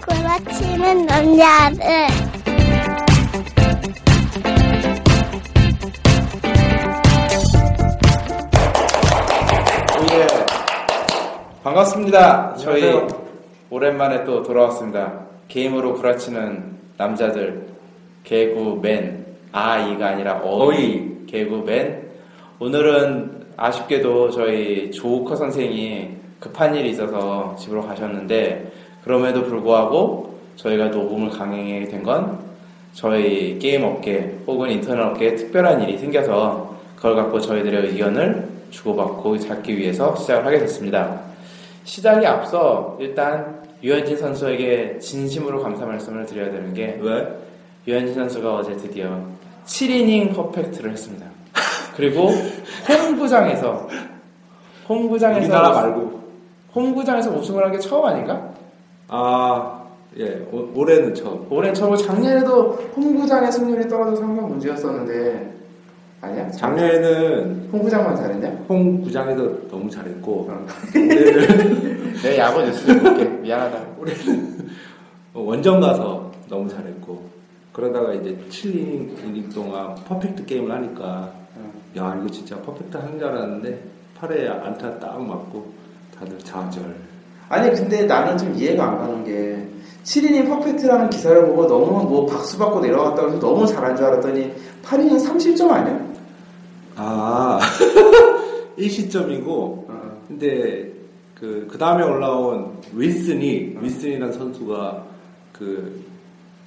구라치는 남자들 예. 반갑습니다. 저희 안녕하세요. 오랜만에 또 돌아왔습니다. 게임으로 구라치는 남자들 개구맨 아이가 아니라 어이 개구맨 오늘은 아쉽게도 저희 조우커 선생이 급한 일이 있어서 집으로 가셨는데 그럼에도 불구하고 저희가 녹음을 강행하게 된 건 저희 게임 업계 혹은 인터넷 업계에 특별한 일이 생겨서 그걸 갖고 저희들의 의견을 주고받고 찾기 위해서 시작을 하게 됐습니다. 시작에 앞서 일단 유현진 선수에게 진심으로 감사 말씀을 드려야 되는 게 왜? 유현진 선수가 어제 드디어 7이닝 퍼펙트를 했습니다. 그리고 홈구장에서 홈구장에서 우리나라 말고. 홈구장에서 우승을 한 게 처음 아닌가? 아, 예, 오- 올해는 처음. 올해 처음 작년에도 홈구장의 승률이 떨어져서 항상 문제였었는데 아니야? 작년에는 홈구장만 잘했냐? 홈구장에서 너무 잘했고, 어. 올해는 내 야구 뉴스 좀 볼게 미안하다. 원정 가서 너무 잘했고, 그러다가 이제 7이닝 이닝 동안 퍼펙트 게임을 하니까, 야, 이거 진짜 퍼펙트 하는 줄 알았는데, 8회 안타 딱 맞고, 다들 좌절. 아니 근데 나는 좀 이해가 안 가는 게 7이닝 퍼펙트라는 기사를 보고 너무 뭐 박수 받고 내려갔다고 해서 너무 잘한 줄 알았더니 8이닝 30점 아니야? 아, 일시점이고, 어. 근데 그, 그 다음에 올라온 윌슨이, 윌슨이라는 선수가 그,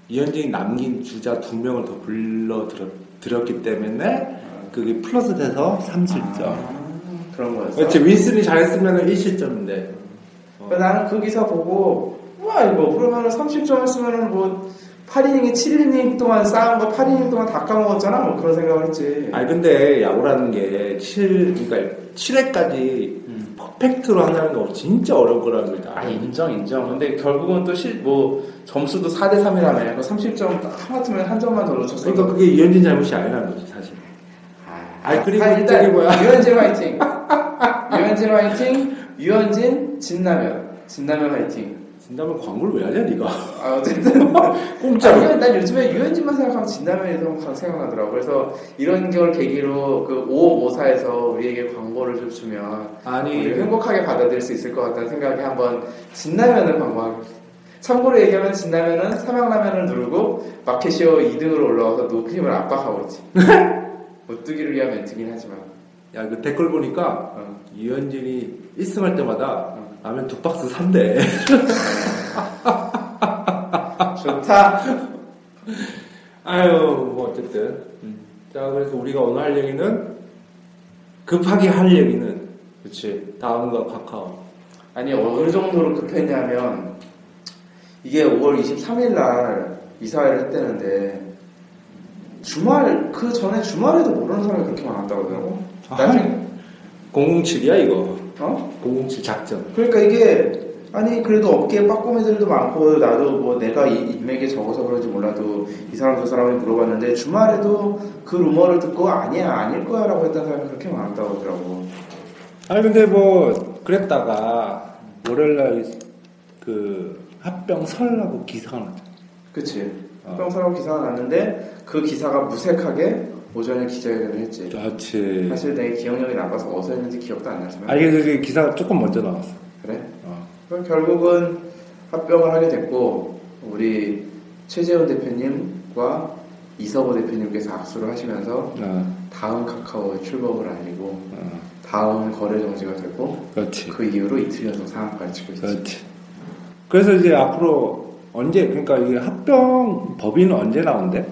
이현진이 남긴 주자 두 명을 더 불러들였기 때문에 그게 플러스 돼서 3실점. 아, 그런 거였어. 그렇지, 윌슨이 잘했으면 1실점인데. 그러니까 나는 그 기사 보고 와 이거 그러면은 30점 했으면은 뭐 8이닝에 7이닝 동안 쌓은 거 8이닝 동안 다 까먹었잖아 뭐 그런 생각을 했지. 아니, 근데 야구라는 게 7, 그러니까 7회까지 퍼펙트로 한다는 거 진짜 어려운 거랍니다. 아 인정 인정. 근데 결국은 또 실 뭐 점수도 4대 3이라며. 그 30점 딱 하마터면 한 점만 더 놓쳤어. 그러니까 그게 이현진 잘못이 아니라는 거지, 사실. 아니, 그리고 아, 일단. 유현진 화이팅. 유현진 화이팅. 유현진 진라면. 진라면 화이팅. 진다면 광고를 왜 하냐, 네가 아 어쨌든 공짜로. 아니, 난 요즘에 유현진만 생각하면 진라면이 너무 생각나더라고. 그래서 이런 걸 계기로 그 5554에서 우리에게 광고를 좀 주면 아니, 행복하게 받아들일 수 있을 것 같다는 생각에 한번 진라면을 광고하겠습니다. 참고로 얘기하면 진라면은 삼양라면을 누르고 마켓시어 2등으로 올라와서 노크림을 압박하고 있지. 못뜨기를 위한 멘트긴 하지만. 야, 그 댓글 보니까 어. 이현진이 1승 할 때마다 라면 두 박스 산대. 좋다. 아유, 뭐 어쨌든. 자, 그래서 우리가 오늘 할 얘기는 급하게 할 얘기는 그렇지. 다음과 카카오. 아니 어느 정도로 급했냐면 이게 5월 23일 날 이사회를 했다는데 주말 그 전에 주말에도 모르는 사람이 그렇게 많았다고 하더라고. 나중에 007이야 이거. 어? 007 작전. 그러니까 이게 아니 그래도 업계 빠꼬미들도 많고 나도 뭐 내가 이 인맥에 적어서 그런지 몰라도 이 사람 저 사람이 물어봤는데 주말에도 그 루머를 듣고 아니야 아닐 거야라고 했던 사람이 그렇게 많았다고 하더라고. 아니 근데 뭐 그랬다가 월요일날 그 합병 설라고 기사가 났죠. 그치. 어. 합병사라고 기사가 났는데 그 기사가 무색하게 오전에 기자회견을 했지. 그렇지. 사실 내 기억력이 나빠서 어디서 했는지 기억도 안 나지만 아니 그 기사가 조금 먼저 나왔어. 그래? 어. 그럼 결국은 합병을 하게 됐고 우리 최재훈 대표님과 이서보 대표님께서 악수를 하시면서 어, 다음 카카오의 출범을 알리고 어. 다음 거래 정지가 되고 그렇지. 그 이후로 이틀 연속 상한가를 치고 있지. 그렇지. 그래서 이제 앞으로 언제 그러니까 이게 합병 법인은 언제 나온대?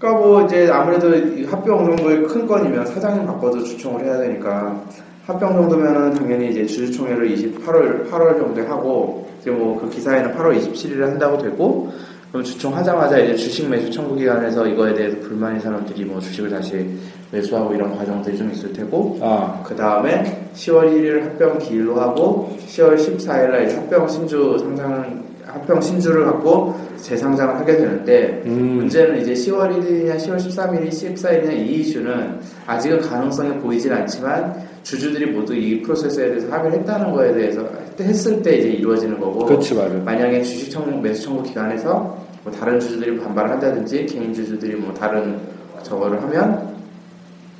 그러니까 뭐 이제 아무래도 이 합병 정도의 큰 건이면 사장님 바꿔도 주총을 해야 되니까 합병 정도면은 당연히 이제 주주총회를 28월 8월 정도에 하고 이제 뭐 그 기사에는 8월 27일에 한다고 되고 그럼 주총 하자마자 이제 주식 매수 청구 기간에서 이거에 대해서 불만인 사람들이 뭐 주식을 다시 매수하고 이런 과정들이 좀 있을 테고 아, 그 다음에 10월 1일 합병 기일로 하고 10월 14일 날 합병 신주 상장 합병 신주를 갖고 재상장을 하게 되는데 음, 문제는 이제 10월 1일이냐 10월 13일이 14일이냐 이 이슈는 아직은 가능성이 보이진 않지만 주주들이 모두 이 프로세스에 대해서 합의를 했다는 거에 대해서 했을 때 이제 이루어지는 거고 그렇지. 만약에 주식 청구 매수 청구 기간에서 뭐 다른 주주들이 반발을 한다든지 개인 주주들이 뭐 다른 저거를 하면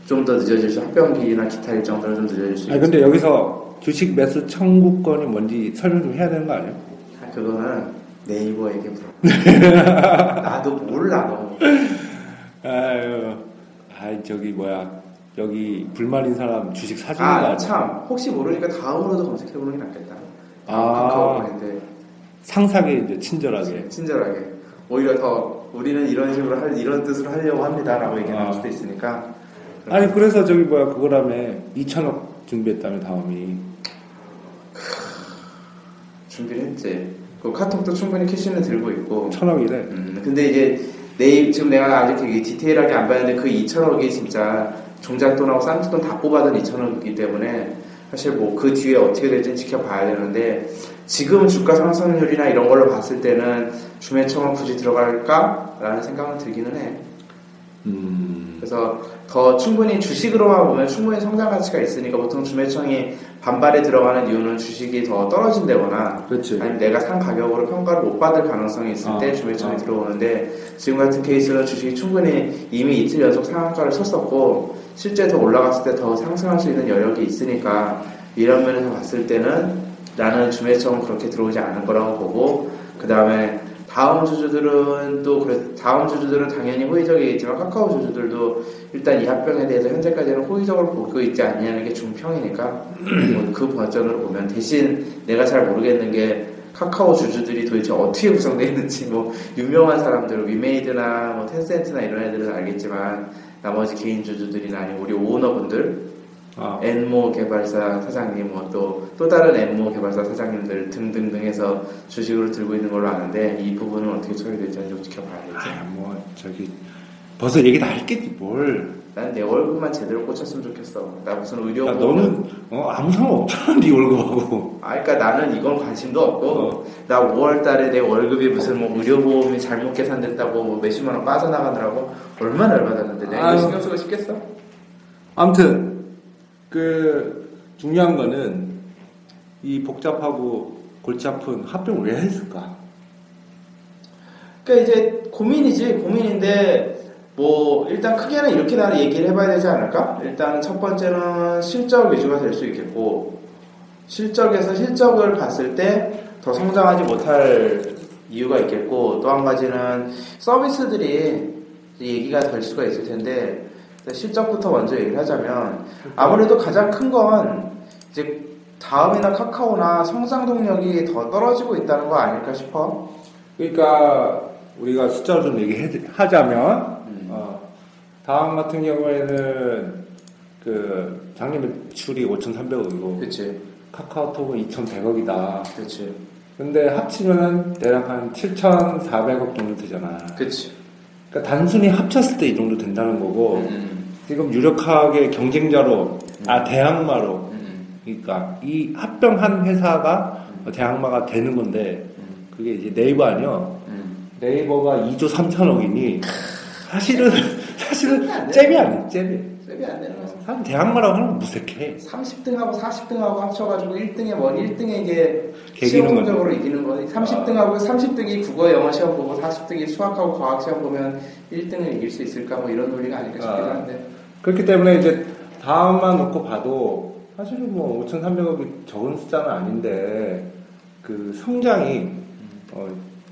좀 더 늦어질 수 합병기나 기타 일정들은 좀 늦어질 수 있지. 근데 여기서 주식 매수 청구권이 뭔지 설명 좀 해야 되는 거 아니야? 아, 그거는 네이버에게 물어. 나도 몰라. 아유, 아 저기 뭐야 여기 불만인 사람 주식 사주는 거아 아니야? 참 혹시 모르니까 다음으로도 검색해보는 게 낫겠다. 아. 카카오인데 상사게 이제 친절하게. 친절하게 오히려 더 우리는 이런 식으로 할 이런 뜻으로 하려고 합니다라고 얘기할 아. 수도 있으니까 아니 그래서 저기 뭐야 그거라며 2천억 준비했다며 다음이. 준비를 했지. 그 카톡도 충분히 캐시는 들고 있고. 천억이래. 음, 근데 이제 네이 지금 내가 아직 되게 디테일하게 안 봤는데 그 2천억이 진짜 종잣돈하고 싼돈 다 뽑아둔 2천억이기 때문에 사실 뭐 그 뒤에 어떻게 될지는 지켜봐야 되는데 지금 주가 상승률이나 이런 걸로 봤을 때는 주매청을 굳이 들어갈까라는 생각은 들기는 해. 음. 그래서 더 충분히 주식으로만 보면 충분히 성장 가치가 있으니까 보통 주매청이 반발에 들어가는 이유는 주식이 더 떨어진다거나 그렇지. 아니면 내가 산 가격으로 평가를 못 받을 가능성이 있을 아, 때 주매청이 아. 들어오는데 지금 같은 케이스는 주식이 충분히 이미 이틀 연속 상한가를 쳤었고 실제 더 올라갔을 때 더 상승할 수 있는 여력이 있으니까 이런 면에서 봤을 때는 나는 주매청은 그렇게 들어오지 않을 거라고 보고 그 다음에 다음 주주들은 또 그래 다음 주주들은 당연히 호의적이겠지만 카카오 주주들도 일단 이 합병에 대해서 현재까지는 호의적으로 보고 있지 않냐는 게 중평이니까 뭐그 버전으로 보면 대신 내가 잘 모르겠는 게 카카오 주주들이 도대체 어떻게 구성되어 있는지 뭐 유명한 사람들 위메이드나 뭐 텐센트나 이런 애들은 알겠지만 나머지 개인 주주들이나 아니면 우리 오너분들 아, 엔모 개발사 사장님, 뭐 또, 또 다른 엔모 개발사 사장님들 등등등 해서 주식으로 들고 있는 걸로 아는데 이 부분은 어떻게 처리될지 좀 지켜봐야겠지. 아, 뭐 저기 벌써 얘기 다 했겠지 뭘. 난 내 월급만 제대로 꽂혔으면 좋겠어. 나 무슨 의료 야, 너는 어, 아무 상관 없잖아 네 월급하고. 아, 그러니까 나는 이건 관심도 없고 어. 나 5월달에 내 월급이 무슨 뭐 의료보험이 잘못 계산됐다고 뭐 몇십만 원 빠져나가느라고 얼마나 열받았는데 내가. 이거 신경 쓰고 싶겠어? 아무튼 그 중요한 거는 이 복잡하고 골치 아픈 합병을 왜 했을까? 그러니까 이제 고민이지 고민인데 뭐 일단 크게는 이렇게 나는 얘기를 해봐야 되지 않을까? 일단 첫 번째는 실적 위주가 될 수 있겠고 실적에서 실적을 봤을 때 더 성장하지 못할 이유가 있겠고 또 한 가지는 서비스들이 얘기가 될 수가 있을 텐데 실적부터 먼저 얘기를 하자면 아무래도 가장 큰 건 이제 다음이나 카카오나 성장 동력이 더 떨어지고 있다는 거 아닐까 싶어. 그러니까 우리가 숫자로 좀 얘기하자면 음. 어, 다음 같은 경우에는 그 작년 매출이 5,300억이고 그렇지, 카카오톡은 2,100억이다. 그렇지, 근데 합치면은 대략 한 7,400억 정도 되잖아. 그렇지. 그러니까 단순히 합쳤을 때 이 정도 된다는 거고 음, 지금 유력하게 경쟁자로 아 대항마로 음, 그러니까 이 합병한 회사가 대항마가 되는 건데 음, 그게 이제 네이버 아니요. 음. 네이버가 2조 3천억이니 사실은 사실은 잽이 아니야 잽이. 셉이 안 되는 거지. 사람 대항마라고 하면 무색해. 30등하고 40등하고 합쳐가지고 1등에 뭐 1등에 이게 개기는 시험 성적으로 이기는 거지. 30등하고 30등이 국어 영어 시험 보고 40등이 수학하고 과학 시험 보면 1등을 이길 수 있을까 뭐 이런 논리가 아닐까 싶기도 아. 한데. 그렇기 때문에 이제 다음만 놓고 봐도 사실은 뭐 5,300억이 적은 숫자는 아닌데 그 성장이 어,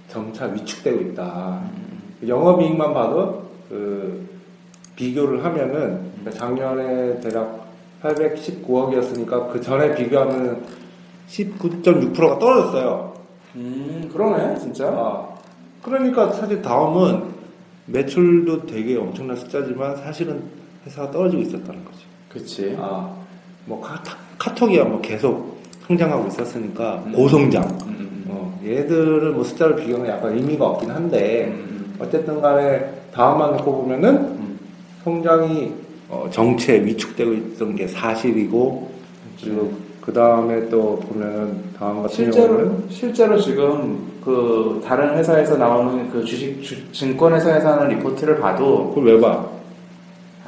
점차 위축되고 있다. 영업이익만 봐도 그 비교를 하면은 그러니까 작년에 대략 819억이었으니까 그 전에 비교하면 19.6%가 떨어졌어요. 음, 그러네, 진짜. 아, 그러니까 사실 다음은 매출도 되게 엄청난 숫자지만 사실은 회사가 떨어지고 있었다는 거죠. 그치. 아, 뭐 카타, 카톡이야 뭐 계속 성장하고 있었으니까 음. 고성장. 음, 음, 어, 얘들은 뭐 숫자를 비교하면 약간 의미가 없긴 한데 음, 어쨌든 간에 다음만 놓고 보면은 음. 성장이 어, 정체 위축되고 있던 게 사실이고 그리고 그 다음에 또 보면은 다음 같은 실제로, 경우는 실제로 지금 그 다른 회사에서 나오는 그 주식, 주- 증권 회사에서 하는 리포트를 봐도, 그걸 왜 봐?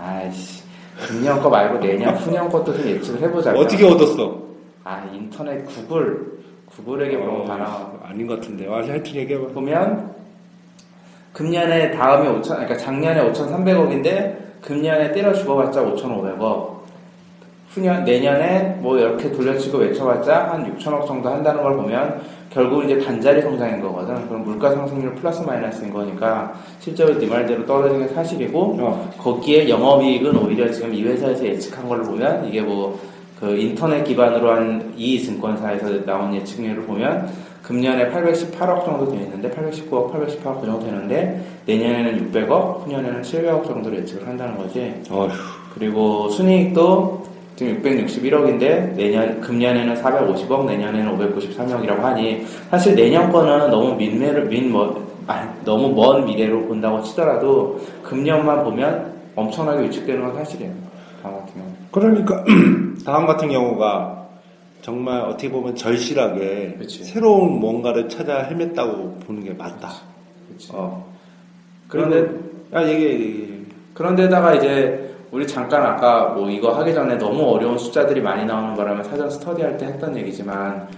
아이씨, 금년 거 말고 내년, 후년 것도 좀 예측을 해보자. 어떻게 얻었어? 아, 인터넷 구글, 구글에게 다 나와. 아닌 것 같은데. 와, 하여튼 얘기해봐. 보면 금년에 다음이 5천, 그러니까 작년에 5,300억인데 금년에 때려 죽어봤자 5,500억. 후년 내년에 뭐 이렇게 돌려치고 외쳐봤자 한 6천억 정도 한다는 걸 보면 결국 이제 반자리 성장인 거거든. 그럼 물가 상승률 플러스 마이너스인 거니까 실제로 네 말대로 떨어지는 게 사실이고 어. 거기에 영업이익은 오히려 지금 이 회사에서 예측한 걸로 보면 이게 뭐 그 인터넷 기반으로 한 이 증권사에서 나온 예측률을 보면 금년에 818억 정도 되어 있는데 819억, 818억 그 정도 되는데 내년에는 600억, 후년에는 700억 정도로 예측을 한다는 거지. 어휴. 그리고 순이익도 지금 661억인데 내년 금년에는 450억, 내년에는 593억이라고 하니 사실 내년 거는 너무 민매를 민뭐 아니, 너무 먼 미래로 본다고 치더라도 금년만 보면 엄청나게 위축되는 건 사실이에요. 다음 같은 경우. 그러니까 다음 같은 경우가 정말 어떻게 보면 절실하게 그치. 새로운 뭔가를 찾아 헤맸다고 보는 게 맞다. 그치. 어. 그런데 야 얘기해. 얘기해. 그런데다가 이제 우리 잠깐 아까 뭐 이거 하기 전에 너무 어려운 숫자들이 많이 나오는 바람에 사전 스터디할 때 했던 얘기지만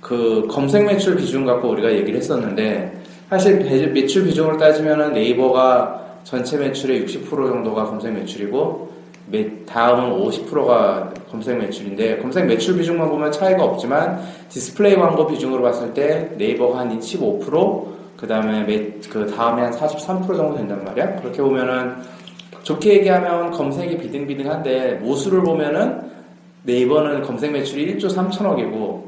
그 검색 매출 비중 갖고 우리가 얘기를 했었는데 사실 배- 매출 비중으로 따지면은 네이버가 전체 매출의 60% 정도가 검색 매출이고 매- 다음은 50%가 검색 매출인데 검색 매출 비중만 보면 차이가 없지만 디스플레이 광고 비중으로 봤을 때 네이버가 한 15%그 다음에 그 다음에 한 43% 정도 된단 말이야. 그렇게 보면은 좋게 얘기하면 검색이 비등비등한데 모수를 보면은 네이버는 검색 매출이 1조 3천억이고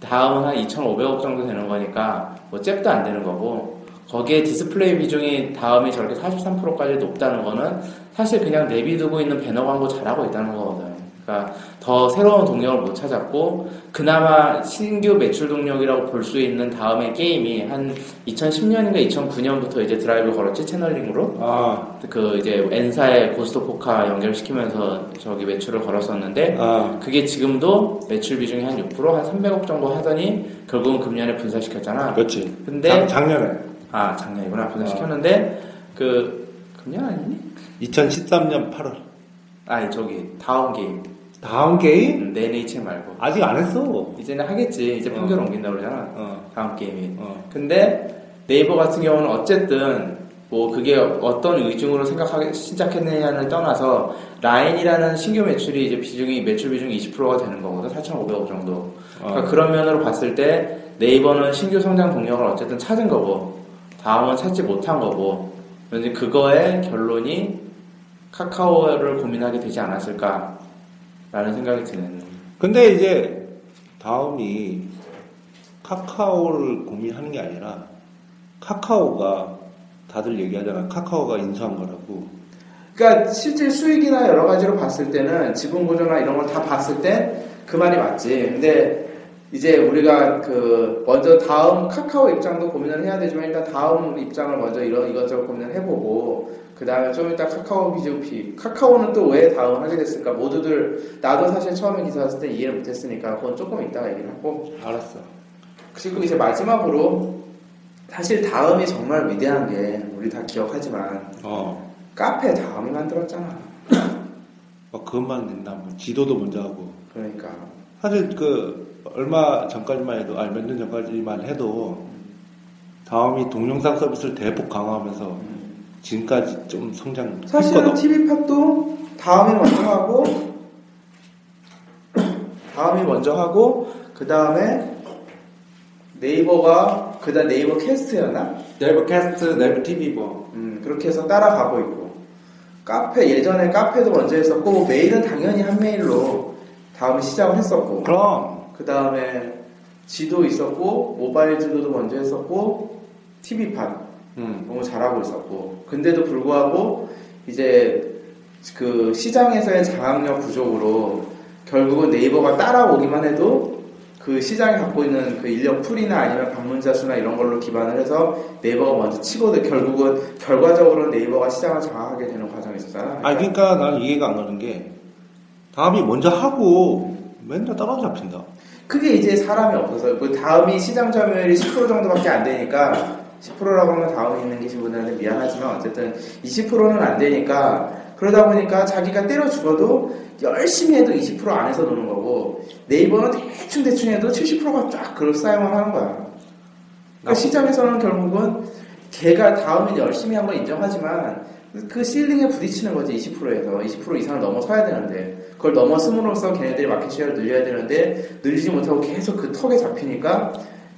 다음은 한 2,500억 정도 되는 거니까 뭐 잽도 안 되는 거고 거기에 디스플레이 비중이 다음이 저렇게 43%까지 높다는 거는 사실 그냥 내비두고 있는 배너 광고 잘하고 있다는 거거든. 그러니까 더 새로운 동력을 못 찾았고 그나마 신규 매출 동력이라고 볼 수 있는 다음에 게임이 한 2010년인가 2009년부터 이제 드라이브 걸었지 채널링으로? 아, 그 이제 엔사의 고스트 포카 연결시키면서 저기 매출을 걸었었는데 아, 그게 지금도 매출 비중이 한 6%한 300억 정도 하더니 결국은 금년에 분사시켰잖아. 그렇지. 근데 작, 작년에. 아 작년이구나. 분사시켰는데 그 금년 아니니? 2013년 8월. 아니 저기 다음 게임 다음 게임? 음, 내 네이체 말고. 아직 안 했어. 이제는 하겠지. 이제 어. 판결 옮긴다 그러잖아. 어, 다음 게임이. 어. 근데 네이버 같은 경우는 어쨌든 뭐 그게 어떤 의중으로 생각하기 시작했느냐를 떠나서 라인이라는 신규 매출이 이제 비중이 매출 비중이 20%가 되는 거거든. 4,500억 정도. 그러니까 어. 그런 면으로 봤을 때 네이버는 신규 성장 동력을 어쨌든 찾은 거고 다음은 찾지 못한 거고 왠지 그거의 결론이 카카오를 고민하게 되지 않았을까 라는 생각이 드는 근데 이제 다음이 카카오를 고민하는 게 아니라 카카오가 다들 얘기하잖아. 카카오가 인수한 거라고. 그러니까 실제 수익이나 여러 가지로 봤을 때는 지분 구조나 이런 걸 다 봤을 때 그 말이 맞지. 근데 이제 우리가 그 먼저 다음 카카오 입장도 고민을 해야 되지만 일단 다음 입장을 먼저 이런 이것저것 고민을 해보고 그 다음에 좀 이따 카카오 비즈피 카카오는 또 왜 다음 하게 됐을까 모두들 나도 사실 처음에 기사 봤을 때 이해를 못했으니까 그건 조금 이따가 얘기를 하고 알았어. 그리고 이제 마지막으로 사실 다음이 정말 위대한 게 우리 다 기억하지만 어. 카페 다음이 만들었잖아. 뭐 그것만 낸다. 뭐 지도도 먼저 하고. 그러니까 사실 그 얼마 전까지만 해도 아니 몇 년 전까지만 해도 다음이 동영상 서비스를 대폭 강화하면서 지금까지 좀 성장했거든. 사실은 TV팟도 다음이 먼저 하고 다음이 먼저 하고 그 다음에 네이버가 그다음 네이버 캐스트였나? 네이버 캐스트, 네이버 TV 뭐. 음, 그렇게 해서 따라가고 있고 카페 예전에 카페도 먼저 했었고 메일은 당연히 한 메일로 다음에 시작을 했었고 그럼 그 다음에 지도 있었고 모바일 지도도 먼저 했었고 TV판 음. 너무 잘하고 있었고 근데도 불구하고 이제 그 시장에서의 장악력 부족으로 결국은 네이버가 따라오기만 해도 그 시장이 갖고 있는 그 인력 풀이나 아니면 방문자 수나 이런 걸로 기반을 해서 네이버가 먼저 치고도 결국은 결과적으로 네이버가 시장을 장악하게 되는 과정이 있었잖아. 아니 그러니까 나는 이해가 안 가는 게 다음이 먼저 하고 맨날 따라 잡힌다. 그게 이제 사람이 없어서 그 다음이 시장 점유율이 10% 정도밖에 안 되니까 10%라고 하면 다음에 있는 계신 분들한테 미안하지만 어쨌든 20%는 안 되니까 그러다 보니까 자기가 때려 죽어도 열심히 해도 20% 안에서 노는 거고 네이버는 대충 대충 해도 70%가 쫙 그걸 사용을 하는 거야. 그러니까 시장에서는 결국은 걔가 다음에 열심히 한 건 인정하지만 그 실링에 부딪히는 거지 20%에서 20% 이상을 넘어서야 되는데 그걸 넘어섬으로써 걔네들이 마켓 쉐어를 늘려야 되는데 늘리지 못하고 계속 그 턱에 잡히니까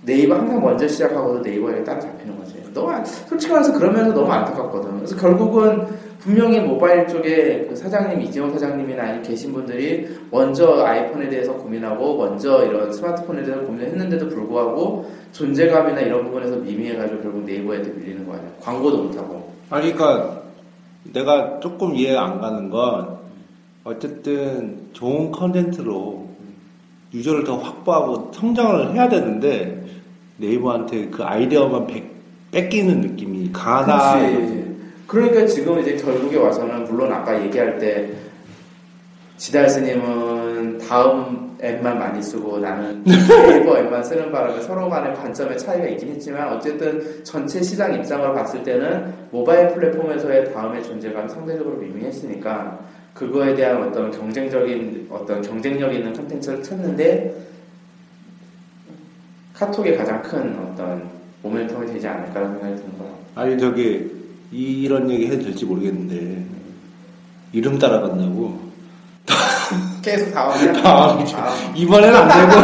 네이버 항상 먼저 시작하고도 네이버에 따라 잡히는 거지. 너무 안- 솔직히 말해서 그러면서 너무 안타깝거든. 그래서 결국은 분명히 모바일 쪽에 그 사장님 이재용 사장님이나 계신 분들이 먼저 아이폰에 대해서 고민하고 먼저 이런 스마트폰에 대해서 고민했는데도 불구하고 존재감이나 이런 부분에서 미미해가지고 결국 네이버에도 밀리는 거 아니야. 광고도 못하고. 아니 그러니까 내가 조금 이해가 안 가는 건 어쨌든 좋은 컨텐츠로 유저를 더 확보하고 성장을 해야 되는데 네이버한테 그 아이디어만 뺏- 뺏기는 느낌이 강하다. 그러니까 지금 이제 결국에 와서는 물론 아까 얘기할 때 지달 스님은 다음 앱만 많이 쓰고 나는 네이버 앱만 쓰는 바람에 서로 간의 관점의 차이가 있긴 했지만 어쨌든 전체 시장 입장으로 봤을 때는 모바일 플랫폼에서의 다음의 존재감이 상대적으로 미미했으니까 그거에 대한 어떤 경쟁적인 어떤 경쟁력 있는 콘텐츠를 찾는데 카톡이 가장 큰 어떤 모멘텀이 되지 않을까라는 생각이 드는 거야. 아니 저기 이- 이런 얘기 해도 될지 모르겠는데 이름 따라갔냐고 계속 다음에 다음. 이번에는 안 되고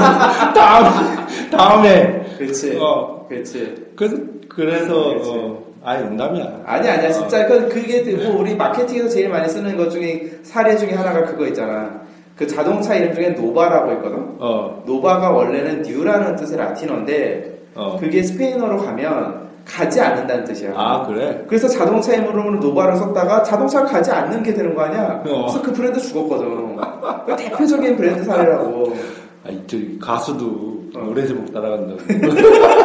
다음 다음에 그렇지. 어. 그렇지. 그래서 그래서 그치. 어, 아니 농담이야. 아니 아니야 진짜 그 그게 뭐 우리 마케팅에서 제일 많이 쓰는 것 중에 사례 중에 하나가 그거 있잖아. 그 자동차 이름 중에 노바라고 있거든. 어 노바가 원래는 new라는 뜻의 라틴어인데 어. 그게 스페인어로 가면 가지 않는다는 뜻이야. 아 그래? 그래서 자동차 이름으로 노바를 썼다가 자동차가 가지 않는 게 되는 거 아니야? 어. 그래서 그 브랜드 죽었거든. 그 대표적인 브랜드 사례라고. 아니 저 가수도 어. 노래 제목 따라간다고.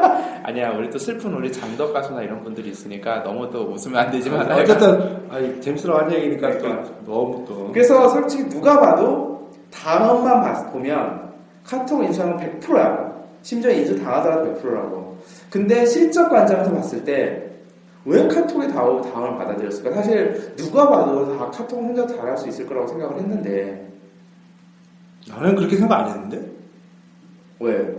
아니야, 우리 또 슬픈 우리 장덕 가수나 이런 분들이 있으니까 너무 또 웃으면 안 되지만 어쨌든 아니 재밌으러 한 얘기니까 또 그러니까. 너무 또. 그래서 솔직히 누가 봐도 단어만 봤- 보면 카톡 인수하는 100%야. 심지어 인수 당하더라도 100%라고. 근데 실적 관점에서 봤을 때 왜 카톡이 다음, 다음을 받아들였을까? 사실 누가 봐도 다 카톡 혼자 잘할 수 있을 거라고 생각을 했는데 나는 그렇게 생각 안 했는데. 왜?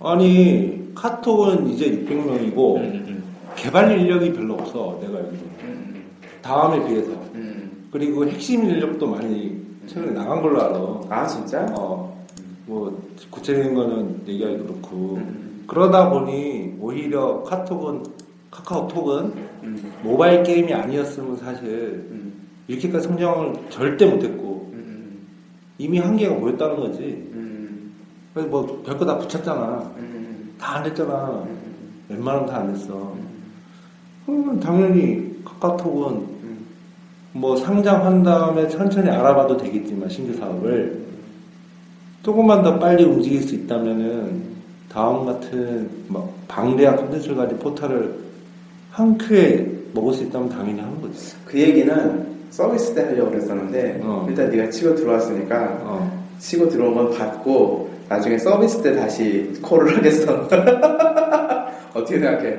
아니 카톡은 이제 600명이고 음, 음, 개발 인력이 별로 없어 내가. 음, 다음에 비해서. 음. 그리고 핵심 인력도 많이 최근에 나간 걸로 알아. 아 진짜? 어, 뭐 구체적인 거는 얘기하기 그렇고 음, 그러다 보니 오히려 카톡은 카카오톡은 음, 모바일 게임이 아니었으면 사실 음, 이렇게까지 성장을 절대 못했고 음, 이미 한계가 보였다는 거지. 음, 그래서 뭐 별거 다 붙였잖아. 음, 다안 됐잖아. 음, 웬만하면 다안 됐어. 그러면 당연히 카카오톡은 음. 뭐 상장한 다음에 천천히 알아봐도 되겠지만 신규 사업을 조금만 더 빨리 움직일 수 있다면은 다음 같은 막 방대한 콘텐츠를 가진 포탈을 한 큐에 먹을 수 있다면 당연히 하는 거지. 그 얘기는 서비스 때 하려고 그랬었는데 어. 일단 네가 치고 들어왔으니까 어. 치고 들어온 건 받고 나중에 서비스 때 다시 콜을 하겠어. 어떻게 생각해?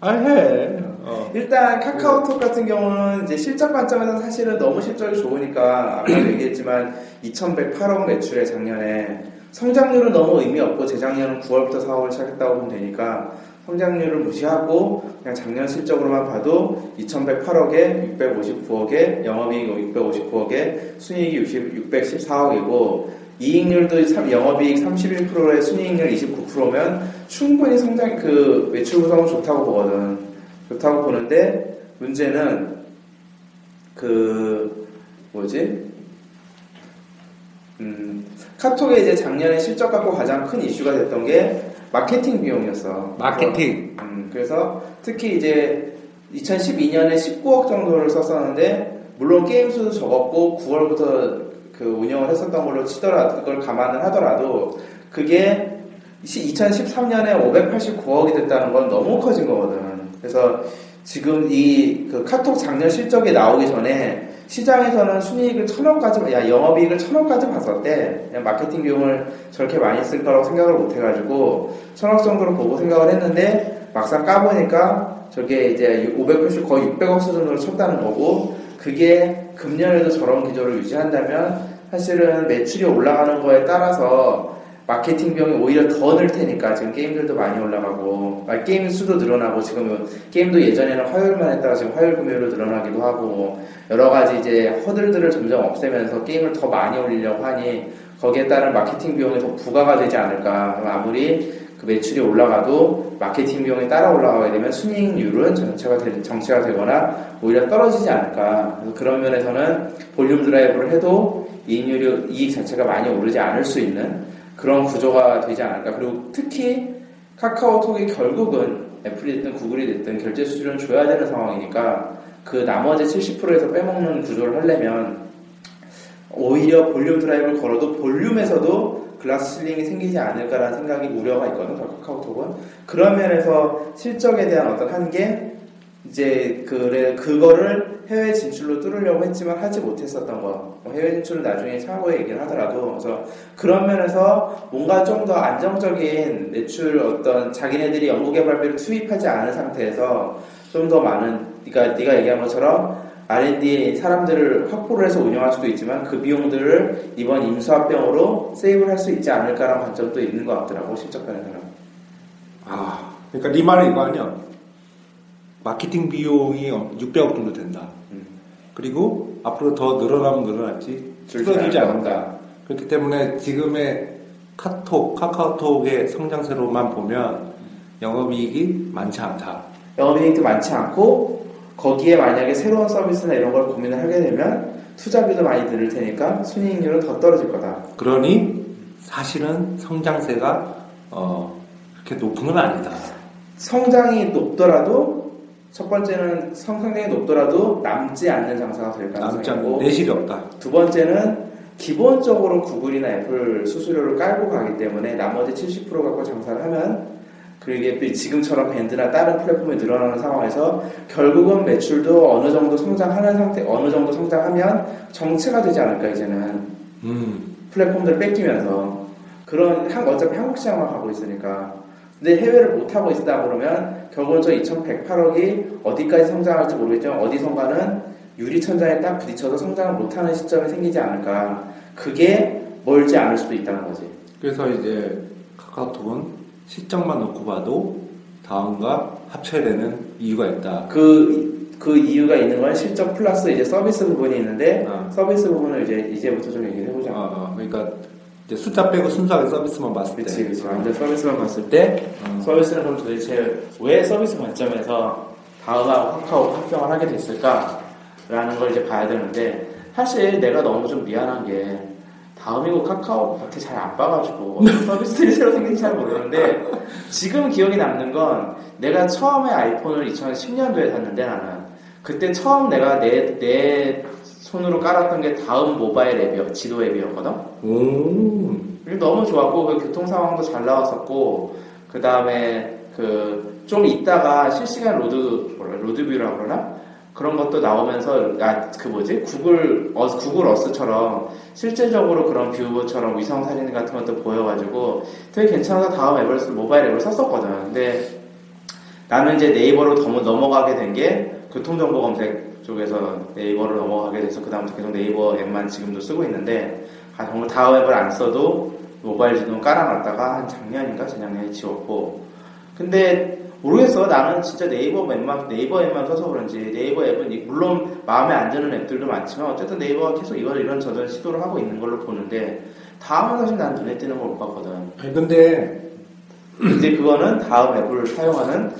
아 해. 어. 일단 카카오톡 같은 경우는 이제 실적 관점에서 사실은 너무 실적이 좋으니까 아까도 얘기했지만 2,108억 매출에 작년에 성장률은 너무 의미 없고 재작년은 9월부터 사업을 시작했다고 보면 되니까 성장률을 무시하고 그냥 작년 실적으로만 봐도 2,108억에 659억에 영업이익 659억에 순이익이 60, 614억이고 이익률도 삼- 영업이익 31%에 순이익률 29%면 충분히 성장 그 매출 구성은 좋다고 보거든. 좋다고 보는데 문제는 그 뭐지? 음, 카톡에 이제 작년에 실적 갖고 가장 큰 이슈가 됐던 게 마케팅 비용이었어. 마케팅. 그래서, 음, 그래서 특히 이제 2012년에 19억 정도를 썼었는데 물론 게임 수도 적었고 9월부터 그 운영을 했었던 걸로 치더라도 그걸 감안을 하더라도 그게 2013년에 589억이 됐다는 건 너무 커진 거거든. 그래서 지금 이 그 카톡 작년 실적이 나오기 전에 시장에서는 순이익을 천억까지, 야, 영업이익을 천억까지 봤었대. 마케팅 비용을 저렇게 많이 쓸 거라고 생각을 못 해가지고, 천억 정도로 보고 생각을 했는데, 막상 까보니까 저게 이제 580, 거의 600억 수준으로 쳤다는 거고, 그게 금년에도 저런 기조를 유지한다면, 사실은 매출이 올라가는 거에 따라서 마케팅 비용이 오히려 더 늘 테니까 지금 게임들도 많이 올라가고 아, 게임 수도 늘어나고 지금 게임도 예전에는 화요일만 했다가 지금 화요일 금요일로 늘어나기도 하고 여러 가지 이제 허들들을 점점 없애면서 게임을 더 많이 올리려고 하니 거기에 따른 마케팅 비용이 더 부과가 되지 않을까. 아무리 그 매출이 올라가도 마케팅 비용이 따라 올라가게 되면 순이익률은 정체가, 되, 정체가 되거나 오히려 떨어지지 않을까 그래서 그런 면에서는 볼륨 드라이브를 해도 이익률이 이익 자체가 많이 오르지 않을 수 있는 그런 구조가 되지 않을까. 그리고 특히 카카오톡이 결국은 애플이 됐든 구글이 됐든 결제 수수료는 줘야 되는 상황이니까 그 나머지 70%에서 빼먹는 구조를 하려면 오히려 볼륨 드라이브를 걸어도 볼륨에서도 glass ceiling이 생기지 않을까라는 생각이 우려가 있거든, 카카오톡은. 그런 면에서 실적에 대한 어떤 한계, 이제 그래 그거를 해외 진출로 뚫으려고 했지만 하지 못했었던 거. 뭐 해외 진출은 나중에 차후에 얘기를 하더라도. 그래서 그런 면에서 뭔가 좀 더 안정적인 매출 어떤 자기네들이 연구개발비를 투입하지 않은 상태에서 좀 더 많은 그러니까 네가 얘기한 것처럼 R&D 사람들을 확보를 해서 운영할 수도 있지만 그 비용들을 이번 임수합병으로 세이브를 할 수 있지 않을까라는 관점도 있는 것 같더라고 실적편에서는 아, 그러니까 네 말은 이거 아니야. 마케팅 비용이 600억 정도 된다. 음. 그리고 앞으로 더 늘어나면 늘어났지 줄어들지 않는다. 그렇기 때문에 지금의 카톡, 카카오톡의 성장세로만 보면 영업이익이 많지 않다. 영업이익도 많지 않고 거기에 만약에 새로운 서비스나 이런 걸 고민을 하게 되면 투자비도 많이 들을 테니까 순이익률은 더 떨어질 거다. 그러니 사실은 성장세가 어, 그렇게 높은 건 아니다. 성장이 높더라도 첫 번째는 성장이 높더라도 남지 않는 장사가 될 않는 가능성이고 내실이 없다. 두 번째는 기본적으로 구글이나 애플 수수료를 깔고 가기 때문에 나머지 70% 갖고 장사를 하면 그게 또 지금처럼 밴드나 다른 플랫폼이 늘어나는 상황에서 결국은 매출도 어느 정도 성장하는 상태, 어느 정도 성장하면 정체가 되지 않을까 이제는. 음, 플랫폼들 뺏기면서. 그런 한 어차피 한국 시장만 가고 있으니까. 근데 해외를 못 하고 있다 그러면 결국은 저 2,108억이 어디까지 성장할지 모르겠지만 어디선가는 유리천장에 딱 부딪혀서 성장을 못하는 시점이 생기지 않을까. 그게 멀지 않을 수도 있다는 거지. 그래서 이제 카카오톡은 시점만 놓고 봐도 다음과 합쳐야 되는 이유가 있다. 그, 그 이유가 있는 건 실적 플러스 이제 서비스 부분이 있는데 아. 서비스 부분을 이제 이제부터 좀 얘기를 해보자 아, 아, 그러니까 이제 숫자 빼고 순수하게 서비스만 봤을 때. 그치, 그치. 완전 서비스만 봤을 때, 어. 서비스는 그럼 도대체 왜 서비스 관점에서 다음하고 카카오 합병을 하게 됐을까라는 걸 이제 봐야 되는데, 사실 내가 너무 좀 미안한 게, 다음이고 카카오 그렇게 잘안 봐가지고, 서비스들이 새로 생긴지 잘 모르는데, 지금 기억이 남는 건, 내가 처음에 아이폰을 2010년도에 샀는데 나는, 그때 처음 내가 내, 내 손으로 깔았던 게 다음 모바일 앱이었, 지도 앱이었거든? 오. 너무 좋았고 그 교통 상황도 잘 나왔었고 그 다음에 그 좀 있다가 실시간 로드 뭐라 로드뷰라고 그러나 그런 것도 나오면서 아 그 뭐지 구글 어 구글 어스처럼 실제적으로 그런 view처럼 위성 사진 같은 것도 보여가지고 되게 괜찮아서 다음 앱을 쓰- 모바일 앱을 썼었거든. 근데 나는 이제 네이버로 더 넘어가게 된 게 교통정보 검색 쪽에서 네이버로 넘어가게 돼서 그다음부터 계속 네이버 앱만 지금도 쓰고 있는데 아, 정말 다음 앱을 안 써도 모바일 지도 깔아놨다가 한 작년인가 재작년에 지웠고 근데 모르겠어 나는 진짜 네이버 앱만 네이버 앱만 써서 그런지 네이버 앱은 이- 물론 마음에 안 드는 앱들도 많지만 어쨌든 네이버가 계속 이걸 이런 저런 시도를 하고 있는 걸로 보는데 다음은 사실 난 눈에 띄는 걸 못 봤거든 근데 근데 그거는 다음 앱을 사용하는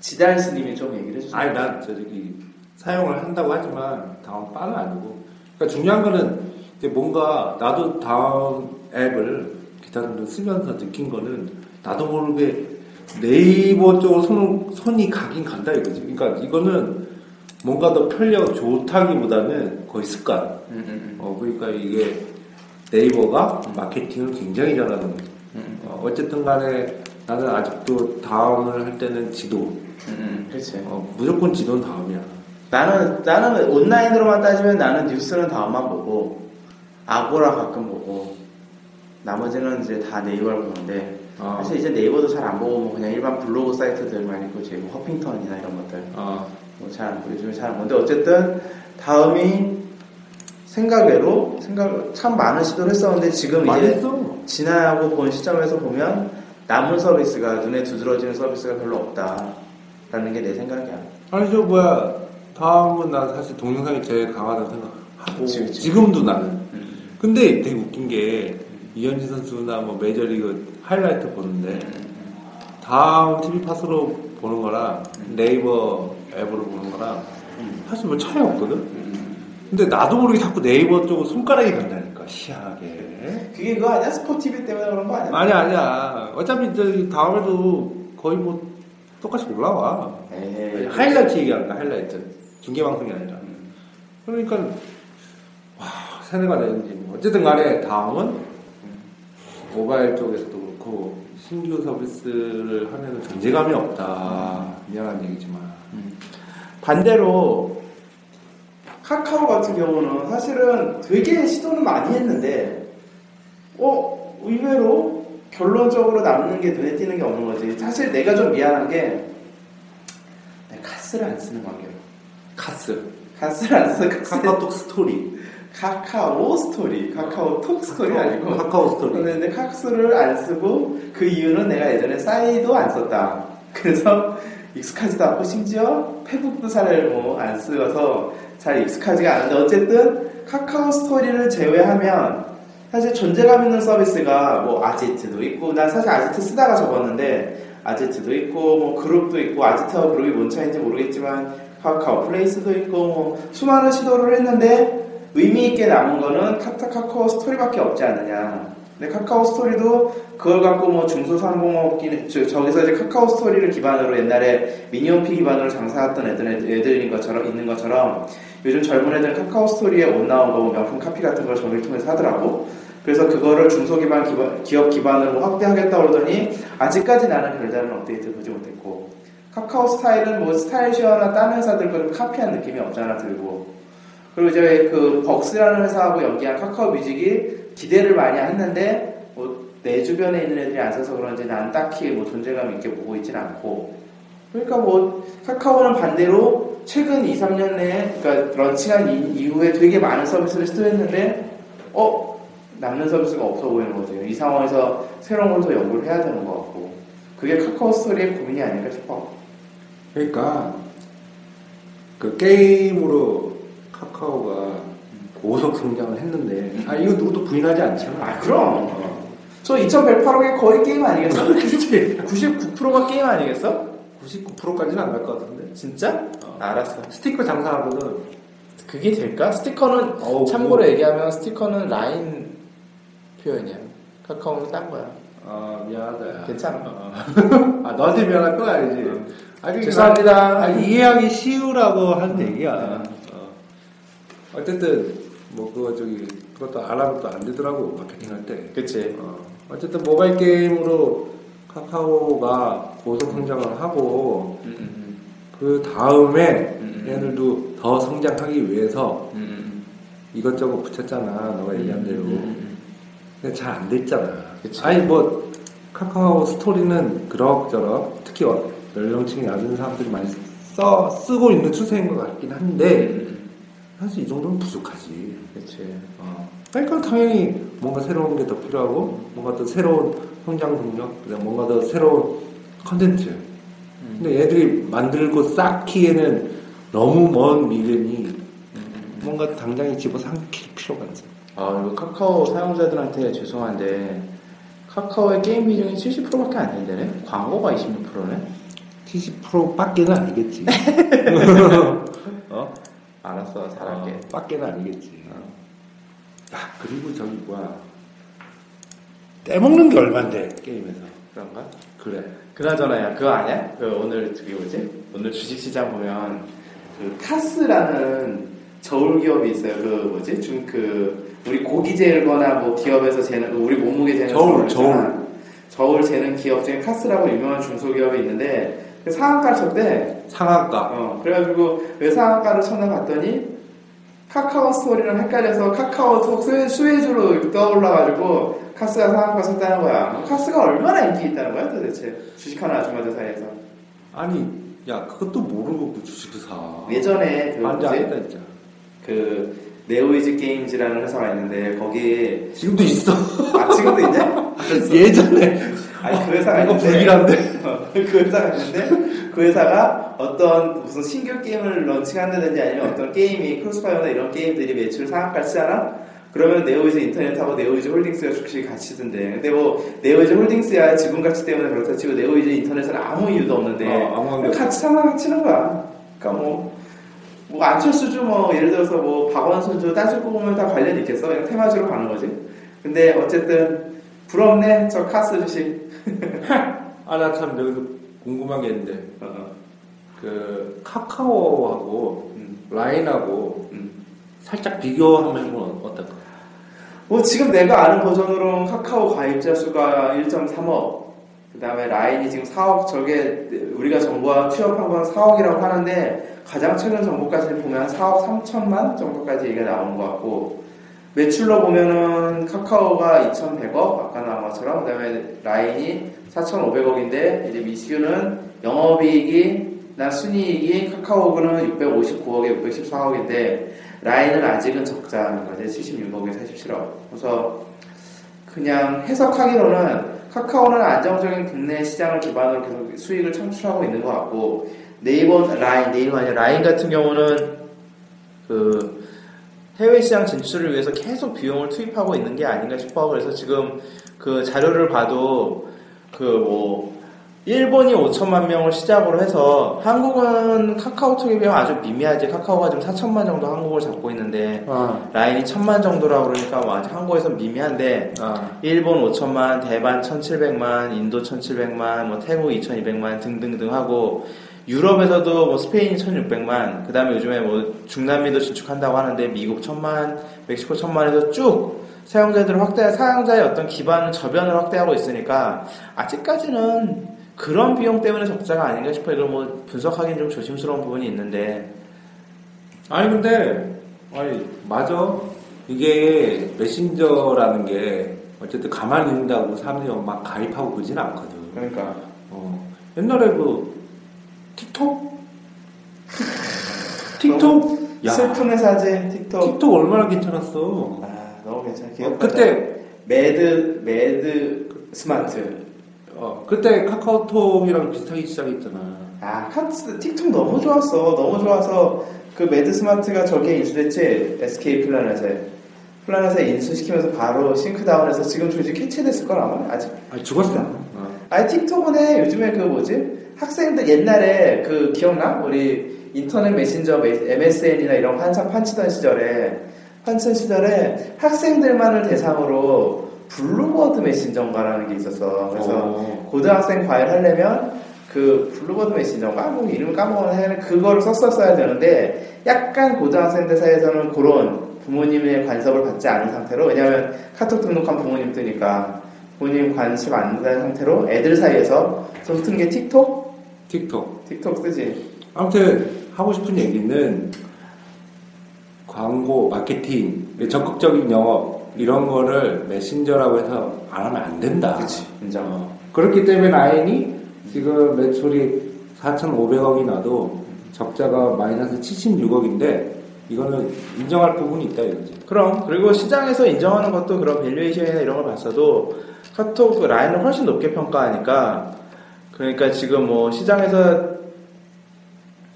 지단 스님이 좀 얘기를 해주세요 아니 난 저기 사용을 한다고 하지만 다음 바는 아니고. 그러니까 중요한 거는 이제 뭔가 나도 다음 앱을 기타 등등 쓰면서 느낀 거는 나도 모르게 네이버 쪽으로 손, 손이 가긴 간다 이거지. 그러니까 이거는 뭔가 더 편리하고 좋다기보다는 거의 습관. 음, 음, 어, 그러니까 이게 네이버가 마케팅을 굉장히 잘하는 거죠. 음, 어, 어쨌든 간에 나는 아직도 다음을 할 때는 지도. 음, 음, 그렇지. 어, 무조건 지도는 다음이야. 나는 나는 온라인으로만 따지면 나는 뉴스는 다음만 보고 아고라 가끔 보고 나머지는 이제 다 네이버를 보는데 아. 사실 이제 네이버도 잘 안 보고 뭐 그냥 일반 블로그 사이트들만 있고 이제 뭐 허핑턴이나 이런 것들 아, 뭐잘안 보고 요즘에 잘 안 보는데 어쨌든 다음이 생각외로 생각 참 많은 시도를 했었는데 지금 이제 했어. 지나고 본 시점에서 보면 남은 서비스가 눈에 두드러지는 서비스가 별로 없다라는 게 내 생각이야. 아니, 저, 뭐야. 다음은 난 사실 동영상이 제일 강하다고 생각하고. 그치. 지금도 나는. 음. 근데 되게 웃긴 게, 이현진 선수나 뭐 메이저리그 하이라이트 보는데, 다음 TV 팟으로 보는 거랑 네이버 앱으로 보는 거랑 사실 뭐 차이 없거든? 근데 나도 모르게 자꾸 네이버 쪽으로 손가락이 간다니까, 희한하게. 그게 그거 아니야? 스포티비 때문에 그런 거 아니야? 아니야, 아니야. 어차피 저기 다음에도 거의 뭐 똑같이 올라와. 에이, 하이라이트 얘기하는 거야, 하이라이트. 중계 방송이 아니라. 그러니까, 와, 세뇌가 되는지. 뭐. 어쨌든 간에 다음은 모바일 쪽에서도 그렇고, 신규 서비스를 하면 존재감이 없다. 미안한 얘기지만. 반대로 카카오 같은 경우는 사실은 되게 시도는 많이 했는데 어 의외로 결론적으로 남는 게 눈에 띄는 게 없는 거지. 사실 내가 좀 미안한 게 내가 카스를 안 쓰는 관계로 카스. 카스를 안 쓰는 카카오톡 스토리. 카카오 스토리, 카카오 톡 스토리 아니고 카카오 스토리. 근데 카스를 안 쓰고 그 이유는 내가 예전에 싸이도 안 썼다. 그래서 익숙하지도 않고 심지어 페북도 잘 뭐안 쓰여서 잘 익숙하지가 않은데 어쨌든 카카오 스토리를 제외하면 사실 존재감 있는 서비스가 뭐 아지트도 있고 난 사실 아지트 쓰다가 접었는데 아지트도 있고 뭐 그룹도 있고 아지트와 그룹이 뭔 차이인지 모르겠지만 카카오 플레이스도 있고 뭐 수많은 시도를 했는데 의미 있게 남은 거는 카타 카카오 스토리밖에 없지 않느냐. 근데 카카오 스토리도 그걸 갖고 뭐 중소상공업기 저기서 이제 카카오 스토리를 기반으로 옛날에 미니홈피 기반으로 장사했던 애들 애들인 것처럼 있는 것처럼 요즘 젊은 애들은 카카오 스토리에 옷 나온 거뭐 명품 카피 같은 걸 저기를 통해서 하더라고. 그래서 그거를 중소기반 기반, 기업 기반으로 확대하겠다 그러더니 아직까지 나는 별다른 업데이트 보지 못했고 카카오 스타일은 뭐 스타일시어나 다른 회사들 거좀 카피한 느낌이 없잖아 들고 그리고 이제 그 벅스라는 회사하고 연기한 카카오 뮤직이 기대를 많이 했는데 뭐 내 주변에 있는 애들이 안 써서 그런지 난 딱히 뭐 존재감 있게 보고 있진 않고 그러니까 뭐 카카오는 반대로 최근 2, 3년 내에 그러니까 런칭한 이- 이후에 되게 많은 서비스를 시도했는데 어 남는 서비스가 없어 보이는 거죠. 이 상황에서 새로운 걸 더 연구를 해야 되는 것 같고 그게 카카오 스토리의 고민이 아닐까 싶어. 그러니까 그 게임으로 카카오가 고속 성장을 했는데 아 이거 누구도 부인하지 않잖아. 아 그럼 저 2108억의 거의 게임 아니겠어? 99%가 게임 아니겠어? 99%까지는 안 갈 것 같은데. 진짜? 알았어. 스티커 장사하거든. 그게 될까? 스티커는 어우, 참고로 뭐. 얘기하면 스티커는 라인 표현이야. 카카오는 딴 거야. 아 미안하다. 야. 괜찮아. 어. 아 너한테 미안할 건 아니지. 아니, 죄송합니다. 아니, 이해하기 쉬우라고 하는 얘기야. 어. 어쨌든 뭐 그거 저기 그것도 안 하면 또 안 되더라고 마케팅 할 때. 그치. 어. 어쨌든 모바일 게임으로 카카오가 고속 성장을 하고 음, 음, 그 다음에 음, 음. 얘네들도 더 성장하기 위해서 음, 음, 이것저것 붙였잖아. 너가 얘기한 대로. 음, 음, 근데 잘 안 됐잖아. 그치. 아니 뭐 카카오 스토리는 그럭저럭 특히 어- 연령층이 낮은 사람들이 많이 써 쓰고 있는 추세인 것 같긴 음, 한데 음. 사실 이 정도는 부족하지. 그치. 어. 그러니까 당연히 뭔가 새로운 게 더 필요하고 뭔가 더 새로운 성장 동력, 그다음 뭔가 더 새로운 컨텐츠. 음. 근데 얘들이 만들고 쌓기에는 너무 먼 미래니 뭔가 당장에 집어 삼킬 필요가 있어. 아, 이거 카카오 사용자들한테 죄송한데, 카카오의 게임 비중이 70%밖에 안 된다네? 광고가 26%네? 70%밖에는 아니겠지. 어? 알았어, 잘할게. 어, 빡게는 아니겠지. 아, 그리고 저기 뭐야. 떼먹는 게 얼만데, 게임에서. 그런가? 그래. 그나저나 야 그거 아니야? 그 오늘 저기 뭐지? 오늘 주식시장 보면 그 카스라는 저울 기업이 있어요. 그 뭐지? 좀그 우리 고기 재거나 뭐 기업에서 재는 그 우리 몸무게 재는 저울, 있잖아. 저울 재는 기업 중에 카스라고 유명한 중소기업이 있는데 그 상한가를 쳤대. 상한가. 어 그래가지고 왜 상한가를 쳤나 봤더니 카카오 스토리랑 헷갈려서 카카오톡 수혜, 수혜주로 떠올라가지고 카스가 상한가 쳤다는 거야. 카스가 얼마나 인기 있다는 거야 도대체 주식하는 아줌마들 사이에서. 아니, 야, 그것도 모르고 그 주식을 사. 예전에 그 뭐지? 아니다, 진짜. 그 네오위즈 게임즈라는 회사가 있는데 거기 지금도 있어. 아 지금도 있냐? 예전에. 아니 그 회사가 이거 불길한데? 어, 그 회사가 있는데 그 회사가 어떤 무슨 신규 게임을 launching한다든지 아니면 어떤 게임이 크로스파이어나 이런 게임들이 매출 상한가 치잖아? 그러면 네오위즈 인터넷하고 네오위즈 홀딩스가 주식이 같이 뜬대. 근데 뭐 네오위즈 홀딩스야 지분 가치 때문에 그렇다 치고 네오위즈 인터넷은 아무 이유도 없는데 어, 아무. 같이 상한가 치는 거야. 그러니까 뭐. 뭐 안철수주 뭐 예를 들어서 뭐 박원순주 따지고 보면 다 관련 있겠어 그냥 테마주로 가는 거지 근데 어쨌든 부럽네 저 카스 주식 아, 나 참 여기서 궁금한 게 있는데, 어, 어. 그, 카카오하고, 음, 라인하고, 음. 살짝 비교하면 어떨까? 뭐 지금 내가 아는 버전으로 카카오 가입자 수가 1.3억 그 다음에 라인이 지금 4억 저게 우리가 정부와 취업한 건 4억이라고 하는데 가장 최근 정보까지 보면 한 4억 3천만 정도까지 얘기가 나오는 것 같고 매출로 보면은 카카오가 2,100억 아까 나온 것처럼 그 다음에 라인이 4,500억인데 이제 미스유는 영업이익이 나 순이익이 카카오는 659억에 614억인데 라인은 아직은 적자인 거지. 76억에 47억. 그래서 그냥 해석하기로는 카카오는 안정적인 국내 시장을 기반으로 계속 수익을 창출하고 있는 것 같고 네이버 라인 네이버 아니라 라인 같은 경우는 그 해외 시장 진출을 위해서 계속 비용을 투입하고 있는 게 아닌가 싶어 그래서 지금 그 자료를 봐도 그 뭐 일본이 5천만 명을 시작으로 해서 한국은 카카오톡에 비하면 아주 미미하지. 카카오가 지금 4천만 정도 한국을 잡고 있는데 아, 라인이 천만 정도라고 그러니까 뭐 아직 한국에서 미미한데 아. 일본 5천만, 대만 1,700만, 인도 1,700만, 뭐 태국 2,200만 등등등 하고 유럽에서도 뭐 스페인이 1,600만, 그 다음에 요즘에 뭐 중남미도 진출한다고 하는데 미국 1,000만, 멕시코 1,000만에서 쭉 사용자들을 확대, 사용자의 어떤 기반을 저변을 확대하고 있으니까 아직까지는 그런 비용 때문에 적자가 아닌가 싶어요. 이걸 뭐 분석하기는 좀 조심스러운 부분이 있는데. 아니 근데 아니 맞아. 이게 메신저라는 게 어쨌든 가만히 있는다고 사람들이 막 가입하고 그러진 않거든. 그러니까. 어, 옛날에 그 틱톡 틱톡 야 슬픈 회사지 틱톡. 틱톡 얼마나 괜찮았어 아 너무 괜찮아. 어. 그때 매드 매드 스마트. 어, 그때 카카오톡이랑 비슷하게 시작했잖아 아 카트 틱톡 너무 좋았어. 너무 좋아서 그 매드 스마트가 저기에 인수됐지 SK 플라넷에 플라넷에 인수시키면서 바로 sink down해서 지금 조직 해체됐을 걸 아마 아직. 아 죽었어 어. 아니 틱톡은 해. 요즘에 그 뭐지 학생들 옛날에 그 기억나? 우리 인터넷 메신저 MSN이나 이런 거 한참 판치던 시절에 판치 시절에 학생들만을 대상으로 블루버드 메신저인가라는 게 있었어. 그래서 어. 고등학생 과외를 하려면 그 블루버드 메신저인가 뭐 이름을 까먹었는데 그거를 썼었어야 되는데 약간 고등학생들 사이에서는 그런 부모님의 간섭을 받지 않은 상태로 왜냐하면 카톡 등록한 부모님들이니까 부모님 관심 안 가는 상태로 애들 사이에서 좀 뜬 게 틱톡? 틱톡. 틱톡 쓰지. 아무튼 하고 싶은 얘기는 광고, 마케팅, 적극적인 영업 이런 거를 메신저라고 해서 안 하면 안 된다. 그치. 인정 어, 그렇기 때문에 라인이 지금 매출이 4,500억이 나도 적자가 마이너스 76억인데 이거는 인정할 부분이 있다 이거지. 그럼. 그리고 시장에서 인정하는 것도 그런 valuation이나 이런 걸 봤어도 카톡 그 라인을 훨씬 높게 평가하니까 그러니까 지금 뭐 시장에서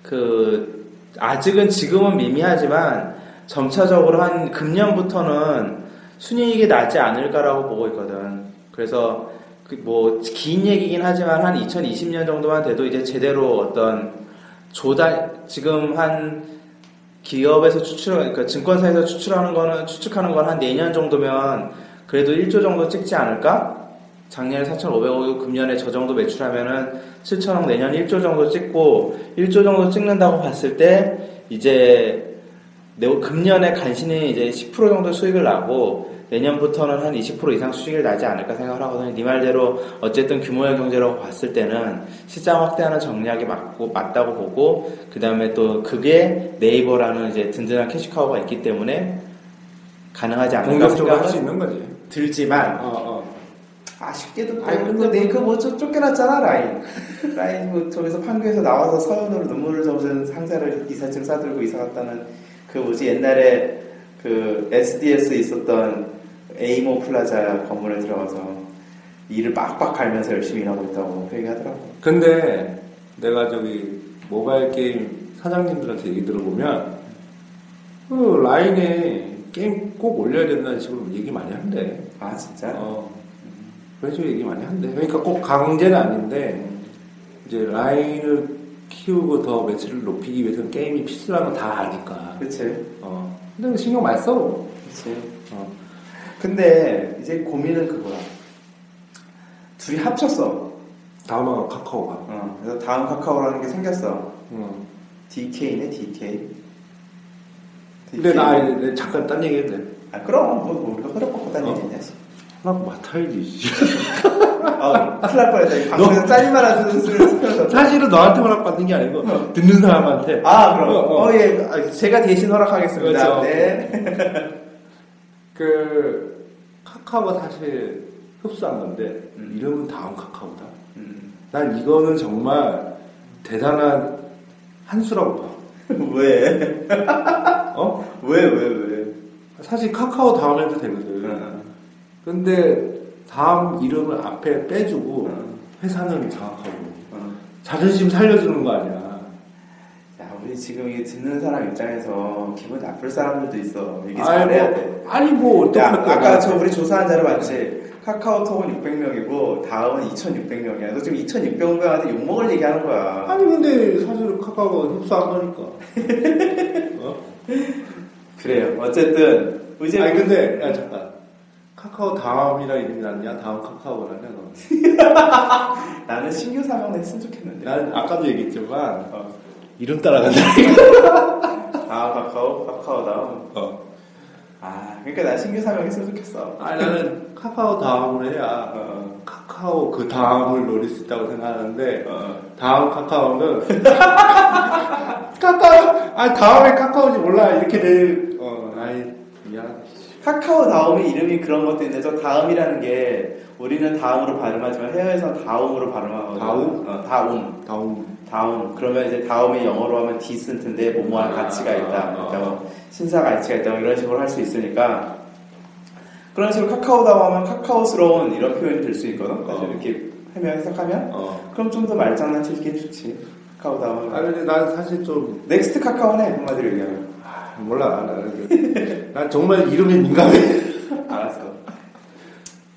그 아직은 지금은 미미하지만 점차적으로 한 금년부터는 순이익이 나지 않을까라고 보고 있거든. 그래서 그 뭐긴 얘기긴 하지만 한 2020년 정도만 돼도 이제 제대로 어떤 조달 지금 한 기업에서 추출, 그러니까 증권사에서 추출하는 거는, 추측하는 건 한 내년 정도면 그래도 1조 정도 찍지 않을까? 작년에 4,500억이고 금년에 저 정도 매출하면은 7천억 내년 1조 정도 찍고 1조 정도 찍는다고 봤을 때 이제 내- 금년에 간신히 이제 10% 정도 수익을 나고 내년부터는 한 20% 이상 수익을 나지 않을까 생각을 하거든요. 네 말대로 어쨌든 규모의 경제라고 봤을 때는 시장 확대하는 전략이 맞고 맞다고 보고 그 다음에 또 그게 네이버라는 이제 든든한 캐시카우가 있기 때문에 가능하지 않을까 공격적으로 할 수 있는 거지. 들지만 어, 어. 아쉽게도 아니, 또 근데 근데 그뭐 쫓겨났잖아 라인 라인 뭐 저기서 판교에서 나와서 서현으로 눈물을 젖은 상사를 이사증 싸들고 이사 갔다는 그 뭐지 옛날에 그 SDS 있었던 에이모 플라자 건물에 들어가서 일을 빡빡 갈면서 열심히 일하고 있다고 그 얘기하더라고 근데 내가 저기 모바일 게임 사장님들한테 얘기 들어보면 그 라인에 게임 꼭 올려야 된다는 식으로 얘기 많이 한대. 아 진짜? 어. 식으로 얘기 많이 한대. 그러니까 꼭 강제는 아닌데 이제 라인을 키우고 더 매출을 높이기 위해서는 게임이 필수라는 거 다 아니까. 그치 어. 근데 신경 많이 써. 그치 어. 근데 이제 고민은 그거야 둘이 합쳤어 다음은 카카오가. 어, 그래서 다음 카카오라는 게 생겼어 어. DK네 DK. 근데 나 잠깐 딴 얘기 해도 돼. 아 그럼 뭐, 뭐 우리가 다니는 어. 얘기냐 씨. 하나 맡아야지. 씨. 아 큰일 날 뻔했다. 이 방송에서 한 수를 펴서. 사실은 너한테 허락 받는 게 아니고 듣는 사람한테. 아 그럼 어, 어. 어, 예 아, 제가 대신 허락하겠습니다. 그렇죠. 네. 그 카카오가 사실 흡수한 건데 음. 이름은 다음 카카오다. 음. 난 이거는 정말 대단한 한 수라고 봐. 왜? 어? 왜 왜 왜? 사실 카카오 다음 해도 되거든. 어. 근데 다음 이름을 앞에 빼주고 어. 회사는 어. 자존심 살려주는 거 아니야. 야 우리 지금 이게 듣는 사람 입장에서 기분 나쁠 사람들도 있어. 아니 잘해야 뭐, 돼. 아니 뭐 야, 어떡할 거야. 아까 저 우리 조사한 자료 봤지? 카카오톡은 600명이고 다음은 2,600명이야. 너 지금 2,600명한테 욕 먹을 얘기하는 거야. 아니 근데 사실 카카오가 흡수한 거니까. 어? 그래요. 어쨌든 이제 아니 근데 야 잠깐 카카오 다음이라 이름이 낫냐? 다음? 너? 나는 신규 사명을 했으면 좋겠는데. 난 아까도 얘기했지만 어. 이름 따라간다. 아 카카오 카카오 다음. 어. 아 그러니까 난 신규 사명 했으면 좋겠어. 아니 나는 카카오 다음을 해야 어. 카카오 그 다음을 노릴 수 있다고 생각하는데 어. 다음 카카오는 카카오 아 다음에 카카오인지 몰라 이렇게 될 어, 아이 미안하다. 카카오 다음이 이름이 그런 것도 있는데 저 다음이라는 게 우리는 다음으로 발음하지만 해외에서는 다음으로 발음하거든. 다음? 어, 다음. 다음 다음. 그러면 이제 다음이 영어로 하면 디센트인데 뭐뭐한 가치가 있다. 아, 그러니까 뭐 신사 가치가 있다. 뭐 이런 식으로 할 수 있으니까 그런 식으로 카카오 다음 하면 카카오스러운 이런 표현이 될 수 있거든. 어. 이렇게 하면 해석하면 어. 그럼 좀 더 말장난치기 좋지. 카카오 다음. 아니 근데 난 사실 좀 next 카카오네 한마디로 얘기하면. 아, 몰라 나는 그- 난 정말 이름에 민감해. 알았어.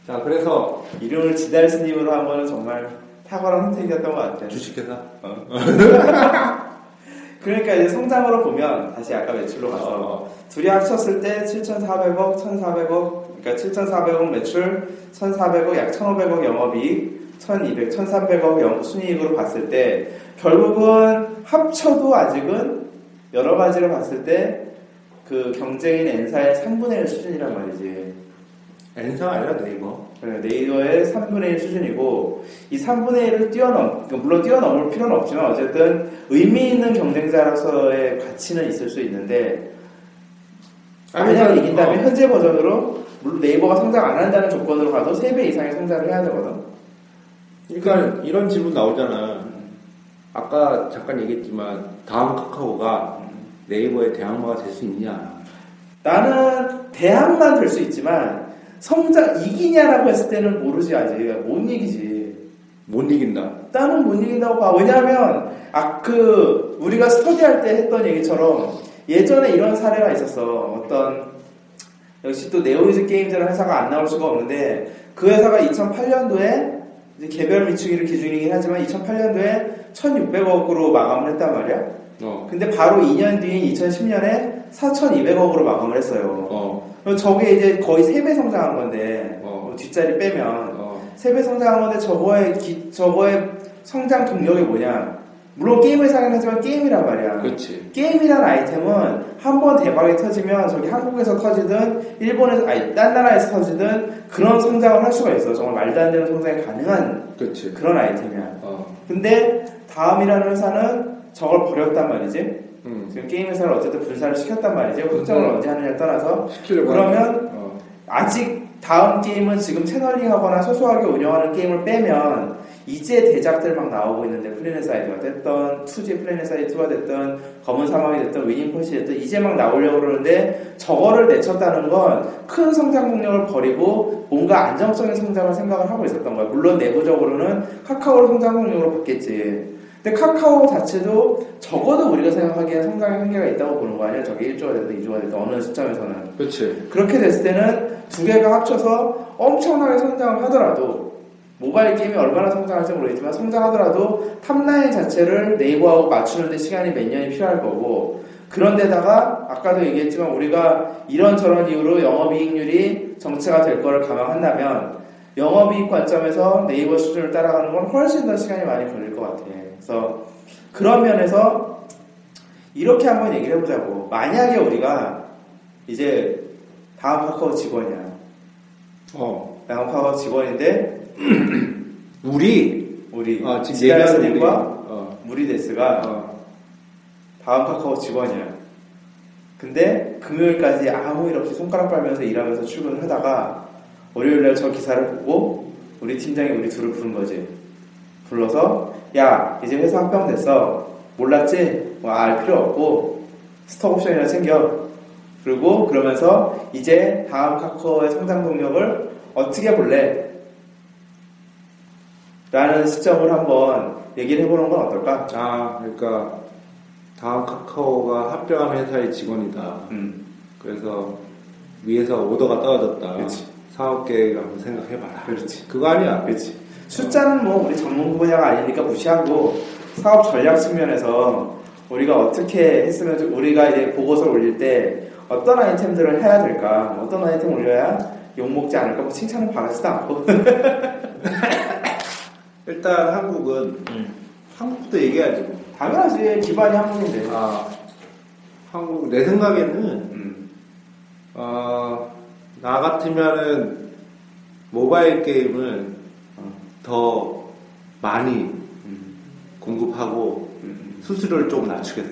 자 그래서 이름을 지달 스님으로 한 거는 정말 탁월한 선택이었던 것 같아. 주식회사 어. 그러니까 이제 성장으로 보면 다시 아까 매출로 가서 어. 둘이 합쳤을 때 7,400억, 1,400억, 그러니까 7,400억 매출, 1,400억, 약 1,500억 영업이익, 1,200, 1,300억 영 순이익으로 봤을 때 결국은 합쳐도 아직은 여러 가지를 봤을 때 그 경쟁인 N사의 3분의 1 수준이란 말이지. 엔사 아니라 네이버. 그래, 네이버의 3분의 1 수준이고 이 3분의 1을 뛰어넘 그러니까 물론 뛰어넘을 필요는 없지만 어쨌든 의미 있는 경쟁자로서의 가치는 있을 수 있는데 만약에 그러니까, 이긴다면 어. 현재 버전으로 물론 네이버가 성장 안 한다는 조건으로 가도 3배 이상의 성장을 해야 되거든 그러니까 이런 질문 나오잖아. 아까 잠깐 얘기했지만 다음 카카오가 네이버의 대항마가 될 수 있냐? 나는 대항만 될 수 있지만 성장 이기냐라고 했을 때는 모르지 아직 못 이기지 못 이긴다. 나는 못 이긴다고 봐. 왜냐하면 아그 우리가 스터디할 때 했던 얘기처럼 예전에 이런 사례가 있었어. 어떤 역시 또 네오이즈 게임즈라는 회사가 안 나올 수가 없는데 그 회사가 2008년도에 이제 개별 미추기를 기준이긴 하지만 2008년도에 1,600억으로 마감을 했단 말이야. 어. 근데 바로 2년 뒤인 2010년에 4,200억으로 마감을 했어요. 어. 그럼 저게 이제 거의 3배 성장한 건데 어. 뭐 뒷자리 빼면 어. 3배 성장한 건데 저거의 기- 저거의 성장 동력이 뭐냐? 물론 게임을 사긴 하지만 게임이란 말이야. 그렇지. 게임이라는 아이템은 한 번 대박이 터지면 저기 한국에서 터지든 일본에서 아니 딴 나라에서 터지든 그런 성장을 할 수가 있어. 정말 말도 안 되는 성장이 가능한 그렇지. 그런 아이템이야. 어. 근데 다음이라는 회사는 저걸 버렸단 말이지. 음. 지금 게임 회사를 어쨌든 분사를 시켰단 말이지. 확정을 음. 언제 하느냐를 떠나서 그러면. 어. 아직 다음 게임은 지금 channeling하거나 소소하게 운영하는 게임을 빼면 이제 대작들 막 나오고 있는데 플래닛 사이드가 됐던 2G 플래닛 사이드 2가 됐던 검은 사막이 됐던 위닝 펏이 됐던 이제 막 나오려고 그러는데 저거를 내쳤다는 건 큰 성장 동력을 버리고 뭔가 안정적인 성장을 생각을 하고 있었던 거야. 물론 내부적으로는 카카오를 성장 동력으로 봤겠지. 근데 카카오 자체도 적어도 우리가 생각하기에 성장의 한계가 있다고 보는 거 아니야? 저게 1조가 됐든 2조가 됐든 어느 시점에서는. 그렇지. 그렇게 됐을 때는 두 개가 합쳐서 엄청나게 성장을 하더라도 모바일 게임이 얼마나 성장할지 모르겠지만 성장하더라도 탑라인 자체를 네이버하고 맞추는데 시간이 몇 년이 필요할 거고 그런데다가 아까도 얘기했지만 우리가 이런저런 이유로 영업이익률이 정체가 될 거를 감안한다면 영업이익 관점에서 네이버 수준을 따라가는 건 훨씬 더 시간이 많이 걸릴 것 같아. 그래서 그런 면에서 이렇게 한번 얘기를 해보자고. 만약에 우리가 이제 다음 카카오 직원이야. 어. 다음 카카오 직원인데 우리 우리 어, 지금 지다스 얘기하는 우리. 님과 어. 무리데스가 어. 다음 카카오 직원이야. 근데 금요일까지 아무 일 없이 손가락 빨면서 일하면서 출근을 하다가 월요일날 저 기사를 보고 우리 팀장이 우리 둘을 부른 거지. 불러서 야 이제 회사 합병 됐어. 몰랐지? 뭐 알 필요 없고 스톡 옵션이나 챙겨. 그리고 그러면서 이제 다음 카카오의 성장 동력을 어떻게 볼래? 라는 시점을 한번 얘기를 해보는 건 어떨까? 아, 그러니까 다음 카카오가 합병한 회사의 직원이다. 음, 그래서 위에서 오더가 떨어졌다. 그렇지. 사업 계획 한번 생각해봐라. 그렇지. 그거 아니야. 그렇지. 숫자는 뭐 우리 전문 분야가 아니니까 무시하고 사업 전략 측면에서 우리가 어떻게 했으면 좀- 우리가 이제 보고서를 올릴 때 어떤 아이템들을 해야 될까? 어떤 아이템 올려야 욕 먹지 않을까? 뭐 칭찬은 바라지도 않고. 일단 한국은 한국도 얘기하지. 뭐. 당연하지. 기반이 한국인데. 아, 한국 내 생각에는 음, 어, 나 같으면은 모바일 게임을 더 많이 음, 공급하고 음. 수수료를 좀 낮추겠어.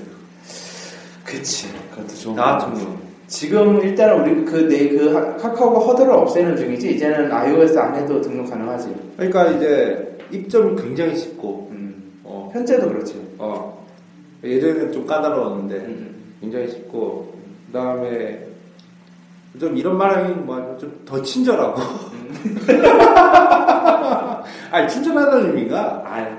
그치. 그것도 좋은 나 같은 경우. 지금 일단은 우리 그내그 카카오가 허들을 없애는 중이지. 이제는 iOS 안에도 등록 가능하지. 그러니까 이제 입점이 굉장히 쉽고, 음, 어, 현재도 그렇지. 어, 예전에는 좀 까다로웠는데 음. 굉장히 쉽고, 그 다음에 좀 이런 말하기 뭐좀 더 친절하고. 아니 친절하다는 의미가 아,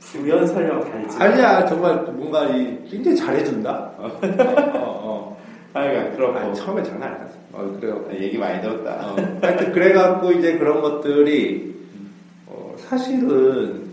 부연 설명 달지. 아니야 정말 뭔가 이 굉장히 잘해준다. 어, 어, 어. 아이가 그렇고. 아니, 처음에 장난 아니었어. 어, 그래요. 얘기 많이 들었다. 어, 하여튼 그래갖고 이제 그런 것들이 어, 사실은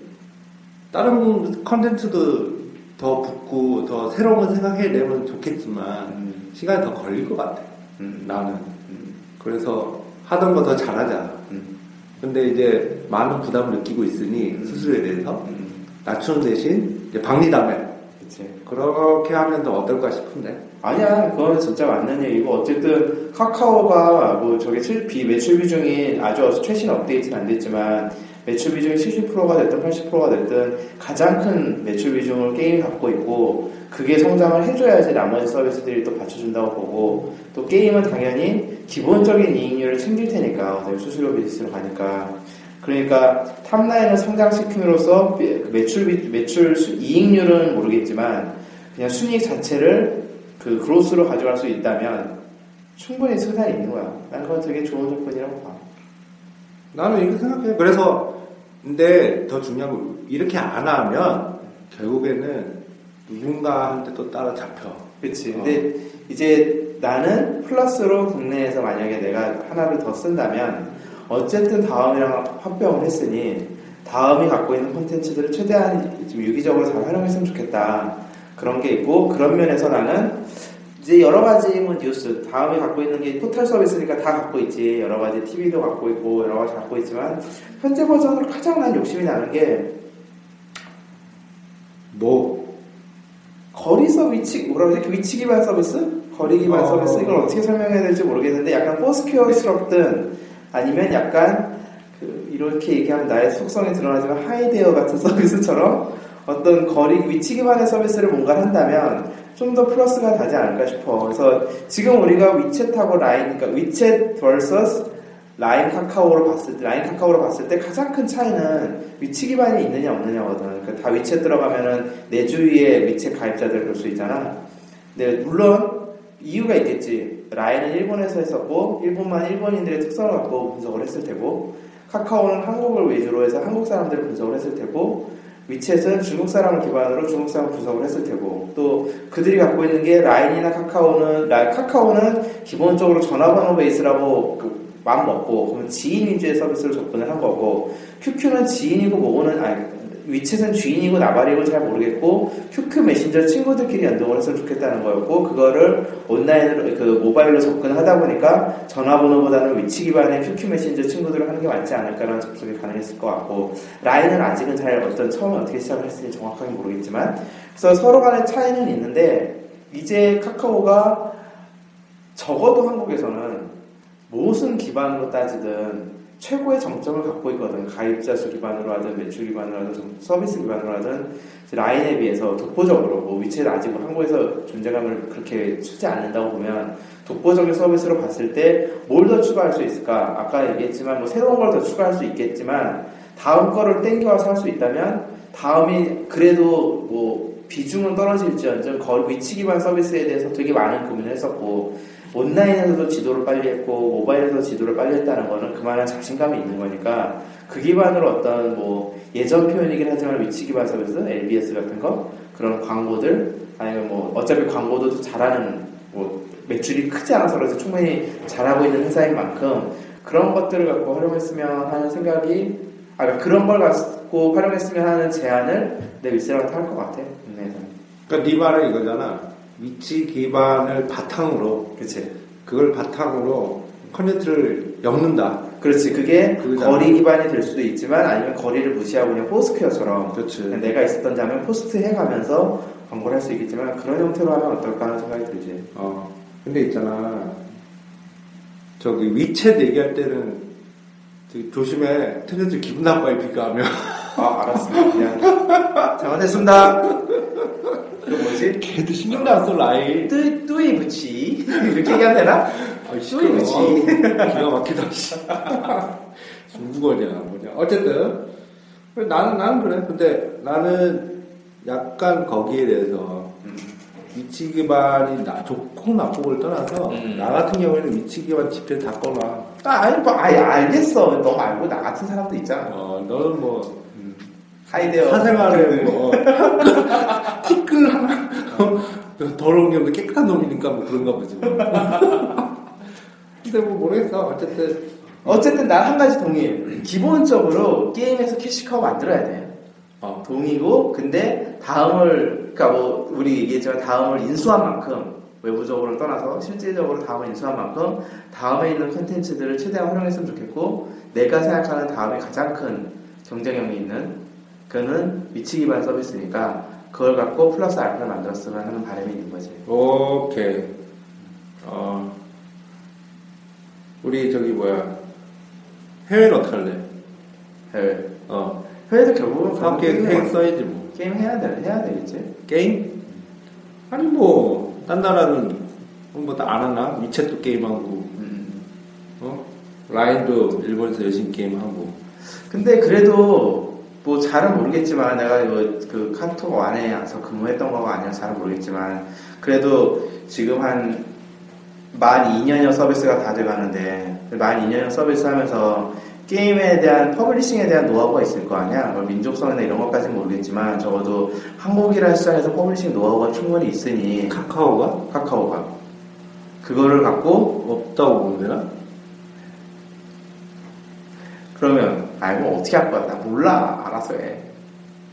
다른 컨텐츠도 더 붙고 더 새로운 걸 생각해내면 좋겠지만 음. 시간이 더 걸릴 것 같아. 음. 나는. 음. 그래서 하던 거 더 잘하자. 음. 근데 이제 많은 부담을 느끼고 있으니 음. 수수료에 대해서 음. 낮추는 대신 이제 박리담회 그치. 그렇게 하면 더 어떨까 싶은데. 아니야, 그거는 진짜 맞는 얘기고, 어쨌든, 카카오가, 뭐, 저게 칠- 비, 매출 비중이 아주 최신 업데이트는 안 됐지만, 매출 비중이 70%가 됐든 80%가 됐든, 가장 큰 매출 비중을 게임이 갖고 있고, 그게 성장을 해줘야지 나머지 서비스들이 또 받쳐준다고 보고, 또 게임은 당연히 기본적인 이익률을 챙길 테니까, 수수료 비즈니스로 가니까. 그러니까, 탑라인을 성장시킴으로써 매- 매출, 비- 매출 수- 이익률은 모르겠지만, 그냥 순이익 자체를 그 그로스로 가져갈 수 있다면 충분히 승산이 있는 거야. 난 그건 되게 좋은 조건이라고 봐. 나는 이렇게 생각해. 그래서 근데 더 중요한 건 이렇게 안 하면 결국에는 누군가한테 또 따라 잡혀. 그치. 어. 근데 이제 나는 플러스로 국내에서 만약에 내가 하나를 더 쓴다면 어쨌든 다음이랑 합병을 했으니 다음이 갖고 있는 콘텐츠들을 최대한 좀 유기적으로 잘 활용했으면 좋겠다. 그런 게 있고 그런 면에서 나는 이제 여러 가지 뭐 뉴스 다음에 갖고 있는 게 포털 서비스니까 다 갖고 있지. 여러 가지 TV도 갖고 있고 여러 가지 갖고 있지만 현재 버전으로 가장 난 욕심이 나는 게 뭐? 거리 서 위치 뭐라 그러지? 위치 기반 서비스? 거리 기반 어. 서비스 이걸 어떻게 설명해야 될지 모르겠는데 약간 포스큐어스럽든 아니면 약간 그 이렇게 얘기하면 나의 속성이 드러나지만 하이데어 같은 서비스처럼 어떤 거리 위치 기반의 서비스를 뭔가 한다면 좀 더 플러스가 되지 않을까 싶어. 그래서 지금 우리가 위챗하고 라인, 그러니까 위챗 vs 라인 카카오로 봤을 때, 라인 카카오로 봤을 때 가장 큰 차이는 위치 기반이 있느냐 없느냐거든. 그러니까 다 위챗 들어가면은 내 주위에 위챗 가입자들 볼 수 있잖아. 근데 물론 이유가 있겠지. 라인은 일본에서 했었고 일본만 일본인들의 특성을 갖고 분석을 했을 테고 카카오는 한국을 위주로 해서 한국 사람들을 분석을 했을 테고 위챗은 중국 사람을 기반으로 중국 사람 분석을 했을 테고 또 그들이 갖고 있는 게 라인이나 카카오는 라, 카카오는 기본적으로 전화번호 베이스라고 그 마음 먹고 그러면 지인 위주의 서비스로 접근을 한 거고 QQ는 지인이고 뭐고는 아니 위챗은 주인이고 나발이고 잘 모르겠고 QQ 메신저 친구들끼리 연동을 했으면 좋겠다는 거였고 그거를 온라인으로 그 모바일로 접근하다 보니까 전화번호보다는 위치 기반의 QQ 메신저 친구들을 하는 게 맞지 않을까라는 접속이 가능했을 것 같고 라인은 아직은 잘 어떤 처음에 어떻게 시작을 했을지 정확하게 모르겠지만 그래서 서로 간의 차이는 있는데 이제 카카오가 적어도 한국에서는 무슨 기반으로 따지든 최고의 정점을 갖고 있거든. 가입자 수 기반으로 하든 매출 기반으로 하든 좀 서비스 기반으로 하든 라인에 비해서 독보적으로 뭐 위챗 아직 뭐 한국에서 존재감을 그렇게 추지 않는다고 보면 독보적인 서비스로 봤을 때 뭘 더 추가할 수 있을까? 아까 얘기했지만 뭐 새로운 걸 더 추가할 수 있겠지만 다음 거를 땡겨와서 할 수 있다면 다음이 그래도 뭐 비중은 떨어질지언정 거 위치 기반 서비스에 대해서 되게 많은 고민을 했었고 온라인에서도 지도를 빨리 했고 모바일에서 지도를 빨리 했다는 거는 그만한 자신감이 있는 거니까 그 기반으로 어떤 뭐 예전 표현이긴 하지만 위치 기반 서비스 LBS 같은 거 그런 광고들 아니면 뭐 어차피 광고도 잘하는 뭐 매출이 크지 않아서 그래서 충분히 잘하고 있는 회사인 만큼 그런 것들을 갖고 활용했으면 하는 생각이 아 그러니까 그런 걸 갖고 활용했으면 하는 제안을 내 윗사람한테 할 것 같아 네. 그러니까 네 말은 이거잖아. 위치 기반을 바탕으로 그치 그걸 바탕으로 컨텐츠를 엮는다. 그렇지 그게 그거잖아. 거리 기반이 될 수도 있지만 아니면 거리를 무시하고 그냥 포스퀘어처럼 그렇지. 내가 있었던 자면 post 해가면서 광고를 할 수 있겠지만 그런 형태로 하면 어떨까 하는 생각이 들지 어. 근데 있잖아. 저기 위챗 얘기할 때는 조심해. 텐센트 기분 나빠요, 비교하면. 아 알았습니다 그냥 잘못했습니다 그 뭐지 걔도 신경도 안 써, 라인. 뚜이 뚜이 부치 이렇게 얘기하면 되나? 아이, 뚜이 부치 기가 막히다, 씨. 중국어냐, 뭐냐. 어쨌든. 나는, 나는 그래. 근데 나는 약간 거기에 대해서 위치 기반이 나, 좋고 나쁘고를 떠나서 음. 나 같은 경우에는 위치 기반 집회 다 꺼놔. 아 아니 뭐 아예 알겠어 너 말고 나 같은 사람도 있잖아 어, 너는 뭐, 음, 하이데어 사생활에 뭐, 어, 더러운 게 없는데 깨끗한 놈이니까 뭐 그런가 보지. 뭐. 근데 뭐 모르겠어. 어쨌든, 어쨌든 난한 가지 동의 기본적으로 게임에서 캐시카우 만들어야 돼 어, 동이고 근데 다음을 그러니까 뭐 우리 얘기했지만 다음을 인수한 만큼 외부적으로 떠나서 실질적으로 다음을 인수한 만큼 다음에 있는 콘텐츠들을 최대한 활용했으면 좋겠고 내가 생각하는 다음에 가장 큰 경쟁력이 있는 그는 위치 기반 서비스니까 그걸 갖고 플러스 알파를 만들었으면 하는 바람이 있는 거지. 오케이. 어, 우리 저기 뭐야. 해외는 어떡할래? 해외. 어, 해외도 결국은 그런 함께 게임 계획 써야지 뭐. 게임 해야 돼 해야 되겠지. 게임? 아니 뭐, 딴 나라는 뭐다 안 하나? 위챗도 게임하고, 음. 어? 라인도 일본에서 열심히 게임하고. 근데 그래도 뭐 잘은 모르겠지만 내가 이거 그 카톡 안에 와서 근무했던 거가 아니라 잘은 모르겠지만 그래도 지금 한 만 2년여 서비스가 다 돼가는데 만 2년여 서비스 하면서 게임에 대한 publishing에 대한 노하우가 있을 거 아니야 뭐 민족성이나 이런 것까지는 모르겠지만 적어도 한국이라는 시장에서 publishing 노하우가 충분히 있으니 카카오가? 카카오가 그거를 갖고 없다고 보면 되나? 그러면 아이 뭐 어떻게 할 거야 나 몰라 알아서 해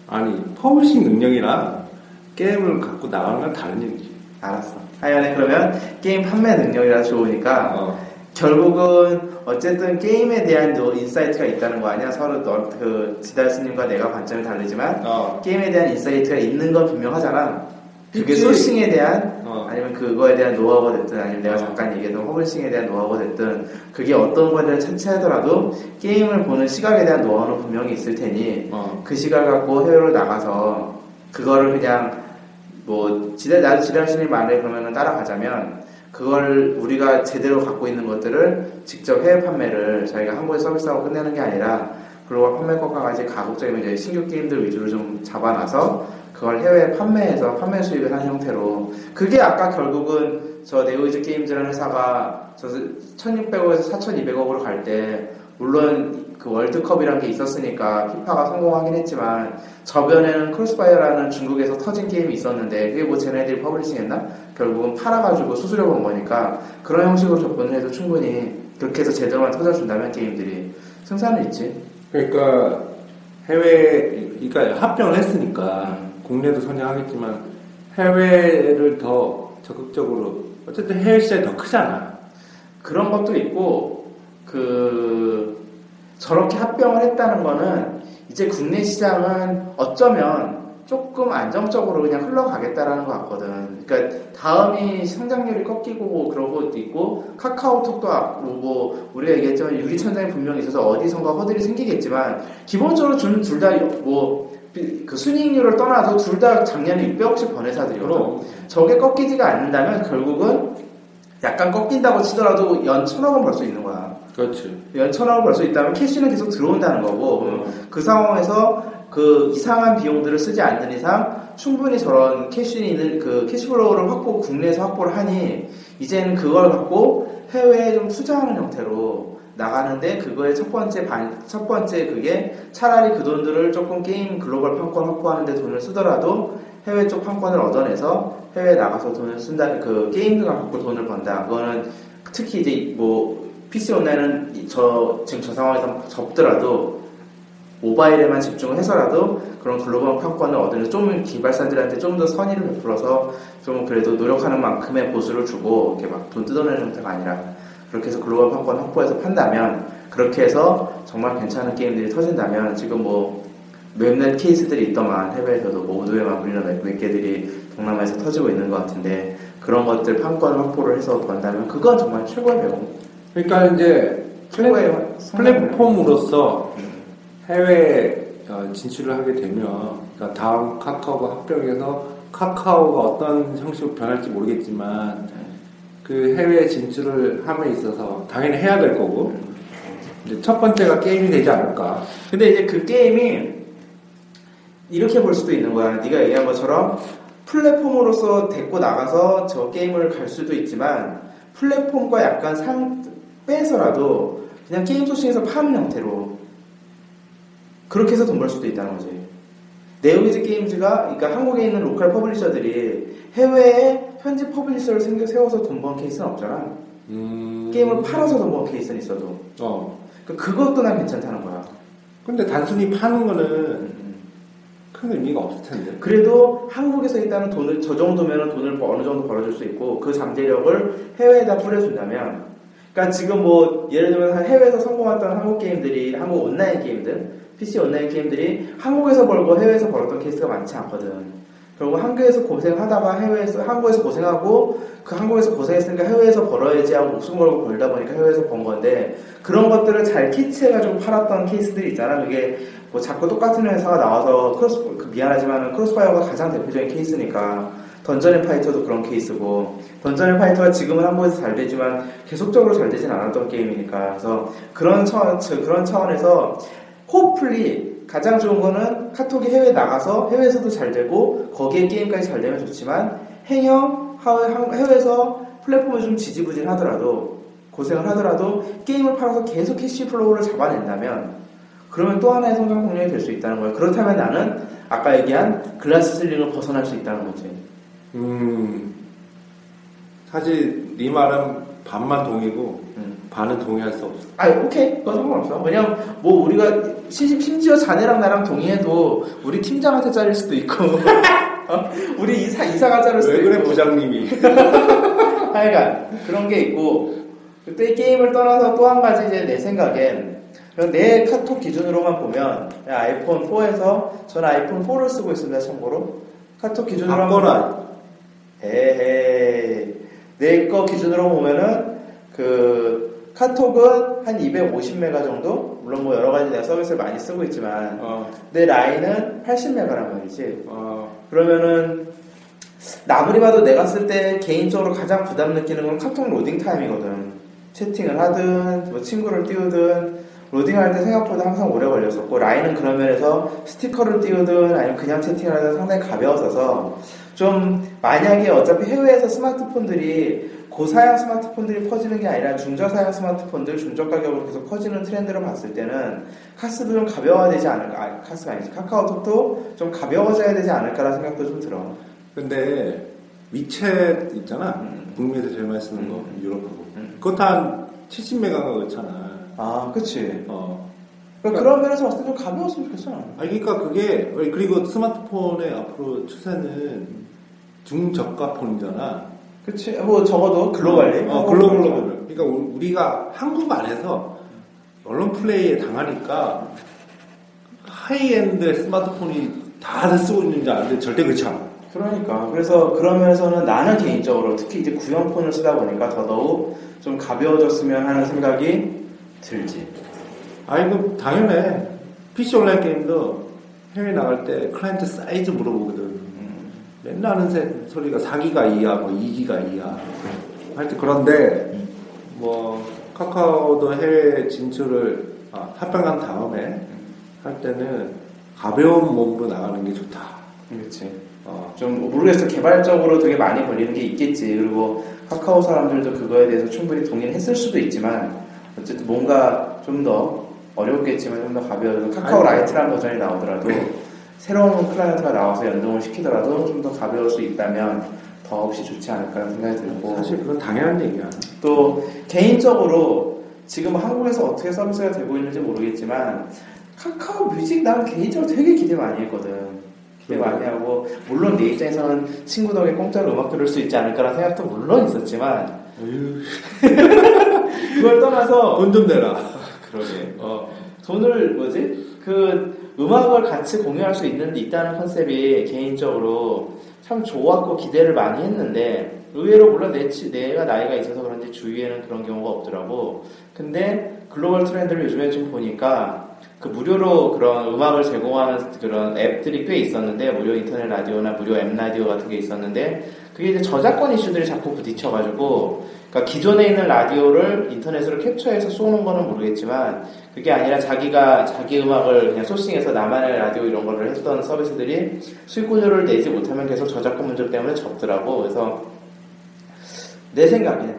아니, publishing 능력이랑 게임을 갖고 나가는 건 다른 얘기지. 알았어. 하여간에 그러면 게임 판매 능력이라 좋으니까 어. 결국은 어쨌든 게임에 대한 또 insight가 있다는 거 아니야? 서로 너, 그 지달 스님과 내가 관점이 다르지만 어. 게임에 대한 insight가 있는 건 분명하잖아. 그게. sourcing에 대한 어. 아니면 그거에 대한 노하우가 됐든 아니면 내가 어. 잠깐 얘기했던 publishing에 대한 노하우가 됐든 그게 어떤 거를 차치하더라도 게임을 보는 시각에 대한 노하우는 분명히 있을 테니 어. 그 시각을 갖고 해외로 나가서 그거를 그냥 뭐 지대 나도 지대하시는 말에 그러면은 따라가자면 그걸 우리가 제대로 갖고 있는 것들을 직접 해외 판매를 저희가 한국에 서비스하고 끝내는 게 아니라 글로벌 판매국과 같이 가급적이면 이제 신규 게임들 위주로 좀 잡아놔서 그걸 해외 판매해서 판매 수입을 하는 형태로 그게 아까 결국은 저 네오위즈 게임즈라는 회사가 저 1600억에서 4200억으로 갈 때 물론 그 월드컵이란 게 있었으니까 피파가 성공하긴 했지만 저변에는 크로스파이어라는 중국에서 터진 게임이 있었는데 그게 뭐 쟤네들이 publishing했나? 결국은 팔아가지고 수수료 번 거니까 그런 형식으로 접근을 해도 충분히 그렇게 해서 제대로만 터져준다면 게임들이 승산은 있지. 그러니까 해외, 그러니까 합병을 했으니까 국내도 선전하겠지만 해외를 더 적극적으로 어쨌든 해외 시장이 더 크잖아. 그런 것도 있고 그 저렇게 합병을 했다는 거는 이제 국내 시장은 어쩌면 조금 안정적으로 그냥 흘러가겠다라는 것 같거든. 그러니까 다음이 성장률이 꺾이고 뭐 그런 것도 있고 카카오톡도 아- 뭐 우리가 얘기했지만 유리천장이 분명히 있어서 어디선가 허들이 생기겠지만 기본적으로 둘 다 뭐 그 순이익률을 떠나도 둘다 작년에 600억씩 번 회사들이거든. 그럼. 저게 꺾이지가 않는다면 결국은 약간 꺾인다고 치더라도 연 천억은 벌 수 있는 거야. 그렇지. 연 천억을 벌 수 있다면 cash는 계속 들어온다는 거고 음. 그 상황에서 그 이상한 비용들을 쓰지 않는 이상 충분히 저런 cash는 그 cash flow를 확보 국내에서 확보를 하니 이제는 그걸 갖고 해외에 좀 투자하는 형태로 나가는데 그거의 첫 번째 반, 첫 번째 그게 차라리 그 돈들을 조금 게임 글로벌 판권 확보하는데 돈을 쓰더라도 해외 쪽 판권을 얻어내서 해외에 나가서 돈을 쓴다 그 게임들 갖고 돈을 번다. 그거는 특히 이제 뭐 PC 온라인은 이- 저 지금 저 상황에서 접더라도 모바일에만 집중을 해서라도 그런 글로벌 판권을 얻으면서 좀 개발사들한테 좀 더 선의를 베풀어서 좀 그래도 노력하는 만큼의 보수를 주고 이렇게 막 돈 뜯어내는 형태가 아니라 그렇게 해서 글로벌 판권 확보해서 판다면 그렇게 해서 정말 괜찮은 게임들이 터진다면 지금 뭐 몇몇 케이스들이 있더만 해외에서도 뭐 오도에 마무리나 몇, 몇 개들이 동남아에서 터지고 있는 것 같은데 그런 것들 판권 확보를 해서 번다면 그건 정말 최고의 배움 그러니까 이제 최고의 플랫폼으로서 해외 어, 진출을 하게 되면 그러니까 다음 카카오가 합병해서 카카오가 어떤 형식으로 변할지 모르겠지만 그 해외 진출을 함에 있어서 당연히 해야 될 거고 이제 첫 번째가 게임이 되지 않을까. 근데 이제 그 게임이 이렇게 볼 수도 있는 거야. 네가 얘기한 것처럼 플랫폼으로서 데리고 나가서 저 게임을 갈 수도 있지만 플랫폼과 약간 상 빼서라도 그냥 게임 sourcing해서 파는 형태로 그렇게 해서 돈 벌 수도 있다는 거지. 네오위즈 게임즈가 그러니까 한국에 있는 local publisher들이 해외에 현지 publisher를 생겨 세워서 돈번 케이스는 없잖아. 음... 게임을 팔아서 돈번 케이스는 있어도. 어. 그러니까 그것도 난 괜찮다는 거야. 근데 단순히 파는 거는 음. 큰 의미가 없을 텐데. 그래도 한국에서 일단은 돈을 저 정도면 돈을 뭐 어느 정도 벌어줄 수 있고 그 잠재력을 해외에다 뿌려준다면 그러니까 지금 뭐 예를 들면 한 해외에서 성공했던 한국 게임들이 한국 온라인 게임들 PC 온라인 게임들이 한국에서 벌고 해외에서 벌었던 케이스가 많지 않거든 결국 한국에서 고생하다가 해외에서 한국에서 고생하고 그 한국에서 고생했으니까 해외에서 벌어야지 하고 목숨 걸고 벌다 보니까 해외에서 번 건데 그런 것들을 잘 캐치해가지고 팔았던 케이스들이 있잖아. 그게 뭐 자꾸 똑같은 회사가 나와서 크로스 그 미안하지만 크로스파이어가 가장 대표적인 케이스니까 던전 앤 파이터도 그런 케이스고 던전 앤 파이터가 지금은 한국에서 잘 되지만 계속적으로 잘 되진 않았던 게임이니까. 그래서 그런 차원 그런 차원에서 hopefully 가장 좋은 거는 카톡이 해외 나가서 해외에서도 잘 되고 거기에 게임까지 잘 되면 좋지만 행여 하- 해외에서 플랫폼을 좀 지지부진 하더라도 고생을 하더라도 게임을 팔아서 계속 cash flow를 잡아낸다면 그러면 또 하나의 성장 동력이 될 수 있다는 거예요. 그렇다면 나는 아까 얘기한 glass ceiling을 벗어날 수 있다는 거지. 음, 사실 네 말은 반만 동의고 음. 반은 동의할 수 없어. 아, 오케이. 그건 상관없어. 왜냐면 뭐 우리가 심- 심지어 자네랑 나랑 동의해도 우리 팀장한테 잘릴 수도 있고 우리 이사 이사 가 자를 수도 왜 그래 있고. 부장님이? 하여간 그런 게 있고 그때 이 게임을 떠나서 또 한 가지 이제 내 생각엔 내 카톡 기준으로만 보면 아이폰 4에서 저는 아이폰 4를 쓰고 있습니다 참고로 카톡 기준으로 바꿔라. 에헤이 내 거 기준으로 보면은 그 카톡은 한 250메가 정도? 물론 뭐 여러 가지 내가 서비스를 많이 쓰고 있지만 어, 내 라인은 80메가란 말이지. 어, 그러면은 아무리 봐도 내가 쓸 때 개인적으로 가장 부담 느끼는 건 카톡 로딩 타임이거든. 채팅을 하든 뭐 친구를 띄우든 로딩할 때 생각보다 항상 오래 걸렸었고 라인은 그런 면에서 스티커를 띄우든 아니면 그냥 채팅을 하든 상당히 가벼워서 좀 만약에 어차피 해외에서 스마트폰들이 고사양 스마트폰들이 퍼지는 게 아니라 중저사양 스마트폰들 중저 가격으로 계속 퍼지는 트렌드를 봤을 때는 카스도 좀 가벼워야 되지 않을까 아 카스가 아니지 카카오톡도 좀 가벼워져야 되지 않을까라는 생각도 좀 들어 근데 위챗 있잖아. 음. 북미에서 제일 많이 쓰는 거 음. 유럽하고. 음. 그것도 한 70메가가 그렇잖아. 아 그치 어. 그러니까 그런 면에서 봤을 때 좀 가벼웠으면 좋겠어 나는. 아 그러니까 그게 그리고 스마트폰의 앞으로 추세는 중저가 폰이잖아. 그치 뭐 적어도 글로벌리 어, 글로벌로 보면. 그러니까 우- 우리가 한국 안에서 언론 플레이에 당하니까 하이엔드 스마트폰이 다들 쓰고 있는지 아는데 절대 그렇지 않아. 그러니까 그래서 그런 면에서는 나는 개인적으로 특히 이제 구형폰을 쓰다 보니까 더더욱 좀 가벼워졌으면 하는 생각이 들지 아이 그 당연해. PC 온라인 게임도 해외 나갈 때 클라이언트 사이즈 물어보거든. 음. 맨날 하는 새- 소리가 4기가 이하, 뭐 2기가 이하. 하여튼 그런데 뭐 카카오도 해외 진출을 아, 합병한 다음에 할 때는 가벼운 몸으로 나가는 게 좋다. 그렇지 어, 좀 모르겠어 개발적으로 되게 많이 걸리는 게 있겠지 그리고 카카오 사람들도 그거에 대해서 충분히 동의를 했을 수도 있지만 어쨌든 뭔가 좀 더 어렵겠지만 좀 더 가벼워서 카카오 아니. 라이트라는 버전이 나오더라도 새로운 클라이언트가 나와서 연동을 시키더라도 좀 더 가벼울 수 있다면 더없이 좋지 않을까 생각이 들고 사실 그건 당연한 얘기야. 또 개인적으로 지금 한국에서 어떻게 서비스가 되고 있는지 모르겠지만 카카오 뮤직 난 개인적으로 되게 기대 많이 했거든. 기대 그래요? 많이 하고 물론 내 입장에서는 친구 덕에 공짜로 음악 들을 수 있지 않을까라는 생각도 물론 있었지만 그걸 떠나서 돈 좀 내라. 그러게 어, 돈을 뭐지 그 음악을 같이 공유할 수 있는 있다는 컨셉이 개인적으로 참 좋았고 기대를 많이 했는데 의외로 물론 내, 치- 내가 나이가 있어서 그런지 주위에는 그런 경우가 없더라고. 근데 글로벌 트렌드를 요즘에 좀 보니까 그 무료로 그런 음악을 제공하는 그런 앱들이 꽤 있었는데 무료 인터넷 라디오나 무료 앱 라디오 같은 게 있었는데 그게 이제 저작권 이슈들이 자꾸 부딪혀가지고 그러니까 기존에 있는 라디오를 인터넷으로 캡처해서 쏘는 거는 모르겠지만 그게 아니라 자기가 자기 음악을 그냥 소싱해서 나만의 라디오 이런 거를 했던 서비스들이 수익구조를 내지 못하면 계속 저작권 문제 때문에 접더라고. 그래서 내 생각에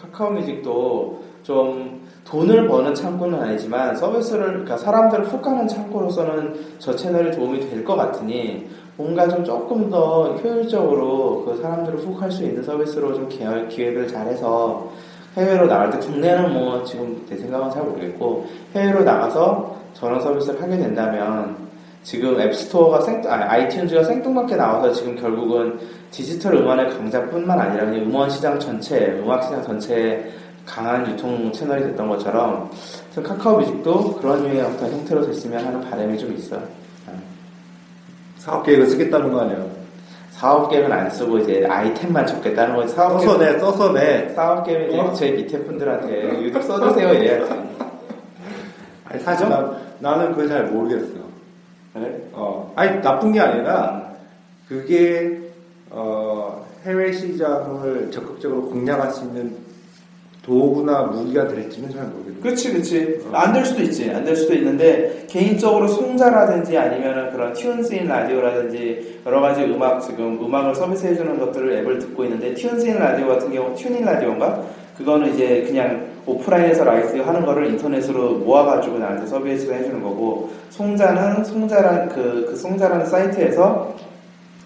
카카오 뮤직도 좀 돈을 버는 창구는 아니지만 서비스를 그러니까 사람들을 훅 가는 창구로서는 저 채널이 도움이 될 것 같으니 뭔가 좀 조금 더 효율적으로 그 사람들을 훅 할 수 있는 서비스로 좀 기획, 기획을 잘해서 해외로 나갈 때 국내는 뭐 지금 내 생각은 잘 모르겠고 해외로 나가서 저런 서비스를 하게 된다면 지금 앱스토어가 생, 아니, 아이튠즈가 생뚱맞게 나와서 지금 결국은 디지털 음원의 강자뿐만 아니라 음원 시장 전체, 음악 시장 전체에 강한 유통 채널이 됐던 것처럼 좀 카카오 뮤직도 그런 류의 어떤 형태로 됐으면 하는 바람이 좀 있어. 사업 계획을 쓰겠다는 거 아니야. 사업 계획은 안 쓰고 이제 아이템만 적겠다는 거지. 사업 써서 내, 써서 내. 사업 계획 이제 어? 제 밑에 분들한테 이거 좀 써주세요 이래야지. 아니, 사실 나, 나는 그걸 잘 모르겠어. 그래? 어, 아니, 나쁜 게 아니라, 그게, 어, 해외 시장을 적극적으로 공략할 수 있는 도구나 무기가 될지는 잘 모르겠어. 그렇지, 그렇지. 안 될 수도 있지. 안 될 수도 있는데 개인적으로 Songza라든지 아니면 그런 TuneIn 라디오라든지 여러 가지 음악 지금 음악을 서비스해 주는 것들을 앱을 듣고 있는데 TuneIn 라디오 같은 경우 TuneIn 라디오인가? 그거는 이제 그냥 오프라인에서 라이브 하는 거를 인터넷으로 모아가지고 나한테 서비스 해주는 거고 송자는 송자란 그, 그 송자라는 사이트에서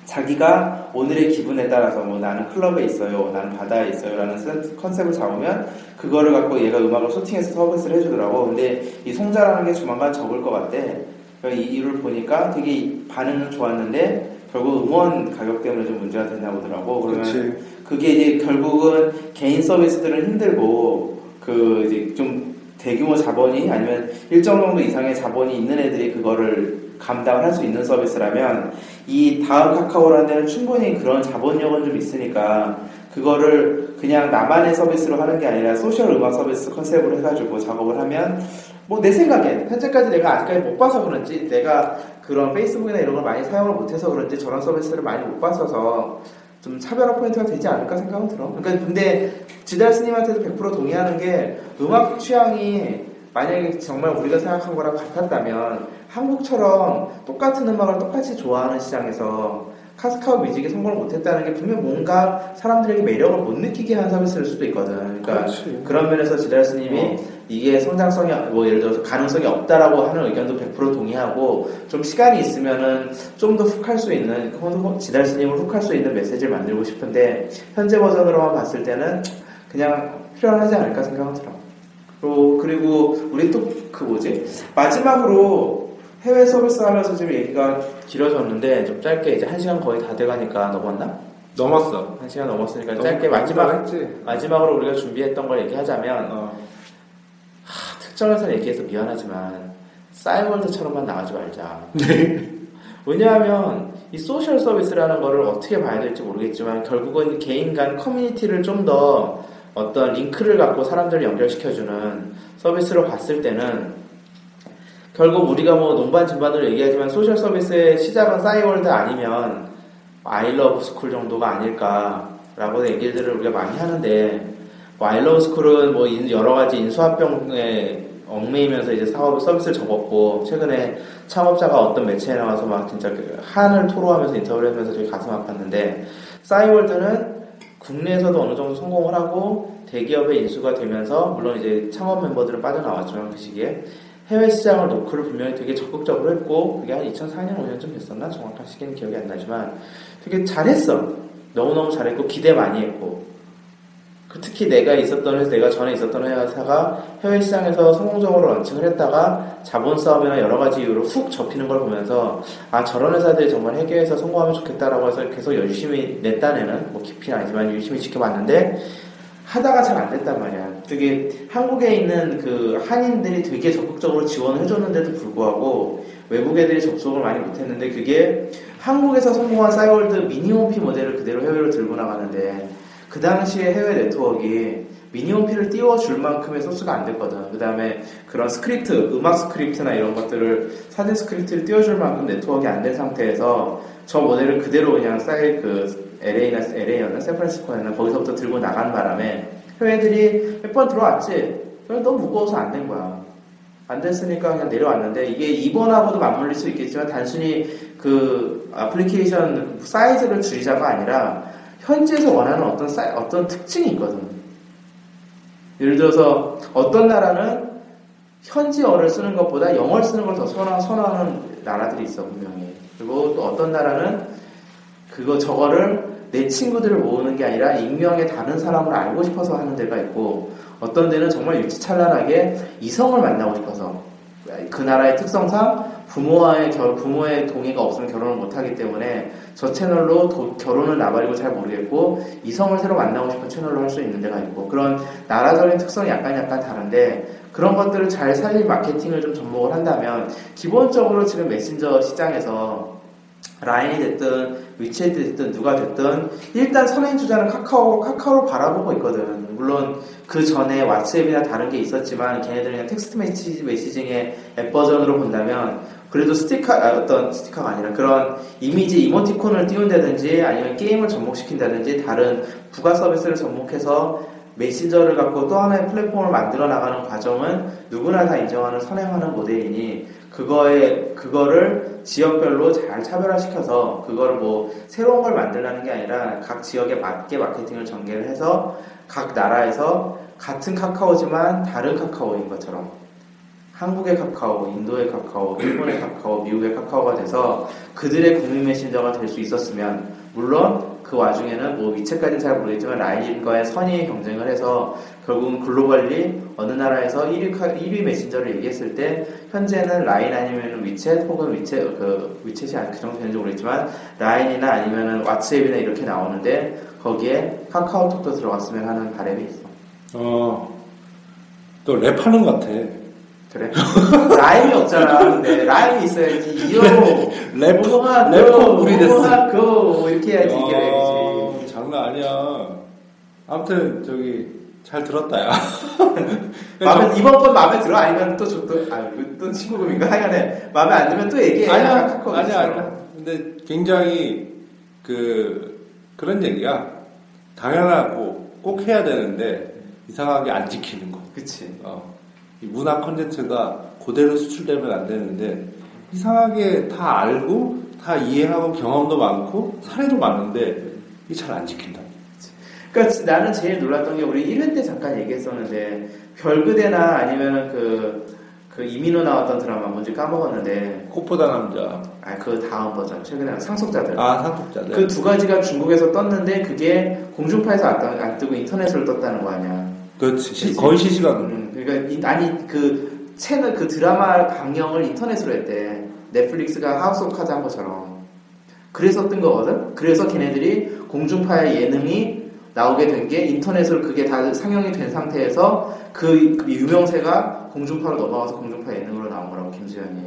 자기가 오늘의 기분에 따라서 뭐 나는 클럽에 있어요, 나는 바다에 있어요라는 센- 컨셉을 잡으면 그거를 갖고 얘가 음악을 소팅해서 서비스를 해주더라고. 근데 이 송자라는 게 조만간 적을 것 같대. 이 일을 보니까 되게 반응은 좋았는데 결국 음원 가격 때문에 좀 문제가 됐나 보더라고. 그러면 그렇지. 그게 이제 결국은 개인 서비스들은 힘들고 그 이제 좀 대규모 자본이 아니면 일정 정도 이상의 자본이 있는 애들이 그거를 감당을 할 수 있는 서비스라면 이 다음 카카오라는 데는 충분히 그런 자본력은 좀 있으니까 그거를 그냥 나만의 서비스로 하는 게 아니라 소셜 음악 서비스 컨셉으로 해가지고 작업을 하면 뭐 내 생각엔 현재까지 내가 아직까지 못 봐서 그런지 내가 그런 페이스북이나 이런 걸 많이 사용을 못해서 그런지 저런 서비스를 많이 못 봤어서 좀 차별화 포인트가 되지 않을까 생각은 들어. 그러니까 근데 지달 스님한테도 100% 동의하는 게 음악 취향이 만약에 정말 우리가 생각한 거랑 같았다면 한국처럼 똑같은 음악을 똑같이 좋아하는 시장에서 카스카오 뮤직이 성공을 못했다는 게 분명 뭔가 사람들에게 매력을 못 느끼게 한 서비스일 수도 있거든. 그러니까 그렇지. 그런 면에서 지달 스님이 이게 성장성이 뭐 예를 들어서 가능성이 없다라고 하는 의견도 100% 동의하고 좀 시간이 있으면은 좀 더 훅할 수 있는 지달 스님을 훅할 수 있는 메시지를 만들고 싶은데 현재 버전으로만 봤을 때는 그냥 필요하지 않을까 생각은 들어. 그리고, 그리고 우리 또 그 뭐지 마지막으로 해외 서비스 하면서 지금 얘기가 길어졌는데 좀 짧게 이제 한 시간 거의 다 돼가니까 넘었나? 넘었어. 한 시간 넘었으니까 너무 짧게 마지막 했지. 마지막으로 우리가 준비했던 걸 얘기하자면 어. 하, 특정해서 얘기해서 미안하지만 싸이월드처럼만 나가지 말자. 왜냐하면 이 소셜 서비스라는 거를 어떻게 봐야 될지 모르겠지만 결국은 개인 간 커뮤니티를 좀더 어떤 링크를 갖고 사람들을 연결시켜주는 서비스로 봤을 때는 결국 우리가 뭐 농반 진반으로 얘기하지만 소셜 서비스의 시작은 싸이월드 아니면 아이러브 스쿨 정도가 아닐까라고 얘기들을 우리가 많이 하는데 뭐 아이러브 스쿨은 뭐 인- 여러 가지 인수합병에 얽매이면서 이제 사업 서비스를 접었고 최근에 창업자가 어떤 매체에 나와서 막 진짜 그 한을 토로하면서 인터뷰를 하면서 되게 가슴 아팠는데 싸이월드는 국내에서도 어느 정도 성공을 하고 대기업의 인수가 되면서 물론 이제 창업 멤버들은 빠져나왔지만 그 시기에 해외 시장을 노크를 분명히 되게 적극적으로 했고 그게 한 2004년 5년쯤 됐었나? 정확한 시기는 기억이 안 나지만 되게 잘했어. 너무너무 잘했고 기대 많이 했고. 그 특히 내가 있었던 회사, 내가 전에 있었던 회사가 해외 시장에서 성공적으로 런칭을 했다가 자본 싸움이나 여러 가지 이유로 훅 접히는 걸 보면서 아 저런 회사들이 정말 해외에서 성공하면 좋겠다라고 해서 계속 열심히 내 딴에는 뭐 깊이는 아니지만 열심히 지켜봤는데 하다가 잘 안 됐단 말이야. 되게 한국에 있는 그 한인들이 되게 적극적으로 지원을 해줬는데도 불구하고 외국 애들이 접속을 많이 못했는데 그게 한국에서 성공한 싸이월드 미니홈피 모델을 그대로 해외로 들고 나가는데 그 당시에 해외 네트워크가 미니홈피를 띄워줄 만큼의 소스가 안 됐거든. 그 다음에 그런 스크립트, 음악 스크립트나 이런 것들을 사진 스크립트를 띄워줄 만큼 네트워크가 안 된 상태에서 저 모델을 그대로 그냥 사이 그 LA나 LA였나 샌프란시스코였나 거기서부터 들고 나간 바람에 해외들이 몇 번 들어왔지. 그럼 너무 무거워서 안 된 거야. 안 됐으니까 그냥 내려왔는데 이게 2번하고도 맞물릴 수 있겠지만 단순히 그 애플리케이션 사이즈를 줄이자가 아니라 현지에서 원하는 어떤 사이, 어떤 특징이 있거든. 예를 들어서 어떤 나라는 현지어를 쓰는 것보다 영어를 쓰는 걸 더 선호하는, 나라들이 있어 분명히. 그리고 또 어떤 나라는 그거 저거를 내 친구들을 모으는 게 아니라 익명의 다른 사람을 알고 싶어서 하는 데가 있고 어떤 데는 정말 유치찬란하게 이성을 만나고 싶어서 그 나라의 특성상 부모와의 결, 부모의 동의가 없으면 결혼을 못하기 때문에 저 채널로 도- 결혼을 나발이고 잘 모르겠고 이성을 새로 만나고 싶은 채널로 할 수 있는 데가 있고 그런 나라적인 특성이 약간 약간 다른데 그런 것들을 잘 살린 마케팅을 좀 접목을 한다면 기본적으로 지금 메신저 시장에서 라인이 됐든 위챗이 됐든 누가 됐든 일단 선행 주자는 카카오 카카오를 바라보고 있거든. 물론 그 전에 왓츠앱이나 다른 게 있었지만 걔네들이 그냥 텍스트 메시지, messaging의 앱 버전으로 본다면 그래도 스티커 아, 어떤 스티커가 아니라 그런 이미지 이모티콘을 띄운다든지 아니면 게임을 접목시킨다든지 다른 부가 서비스를 접목해서 메신저를 갖고 또 하나의 플랫폼을 만들어 나가는 과정은 누구나 다 인정하는 선행하는 모델이니 그거에 그거를 지역별로 잘 차별화시켜서 그거를 뭐 새로운 걸 만들라는 게 아니라 각 지역에 맞게 마케팅을 전개를 해서 각 나라에서 같은 카카오지만 다른 카카오인 것처럼 한국의 카카오, 인도의 카카오, 일본의 카카오, 미국의 카카오가 돼서 그들의 국민 메신저가 될 수 있었으면 물론 그 와중에는 뭐 위챗까지는 잘 모르겠지만 라인과의 선의 경쟁을 해서 결국은 globally 어느 나라에서 1위, 1위 메신저를 얘기했을 때 현재는 라인 아니면 위챗 혹은 위챗 그 위챗이 아 그 정도 되는지 모르겠지만 라인이나 아니면은 왓츠앱이나 이렇게 나오는데 거기에 카카오톡도 들어갔으면 하는 바람이 있어. 어, 또 랩하는 것 같아. 그래? 라임이 없잖아. 근데 라임이 있어야지. 이어 래퍼, 래퍼 우리 됐어. 우동아, 그 이렇게 해야지 이게 야, 되지. 장난 아니야. 아무튼 저기 잘 들었다 야. 마음에 이번 건 마음에 들어 아니면 또 저도 아또 친구금인가 하여간에 마음에 안 들면 또 얘기해. 아니야, 아니야. 아니야. 근데 굉장히 그 그런 얘기야. 당연하고 꼭 해야 되는데 이상하게 안 지키는 거. 그치. 어. 이 문화 콘텐츠가 그대로 수출되면 안 되는데 이상하게 다 알고 다 이해하고 경험도 많고 사례도 많은데 이잘안 지킨다. 그러니까 나는 제일 놀랐던 게 우리 1회 때 잠깐 얘기했었는데 별그대나 아니면은 그, 그 이민호 나왔던 드라마 뭔지 까먹었는데 꽃보다 남자. 아 그 다음 버전 최근에 상속자들 아 상속자들. 그 두 가지가 중국에서 떴는데 그게 공중파에서 안, 떠- 안 뜨고 인터넷으로 떴다는 거 아니야. 그렇지. 그치. 거의 시시각으로. 음, 그러니까 이- 아니 그 채널 그 드라마 방영을 인터넷으로 했대. 넷플릭스가 하우스 오브 카드 한 것처럼. 그래서 뜬 거거든. 그래서 걔네들이 공중파의 예능이 나오게 된 게 인터넷으로 그게 다 상영이 된 상태에서 그, 그 유명세가 공중파로 넘어가서 공중파 예능으로 나온 거라고 김수현이.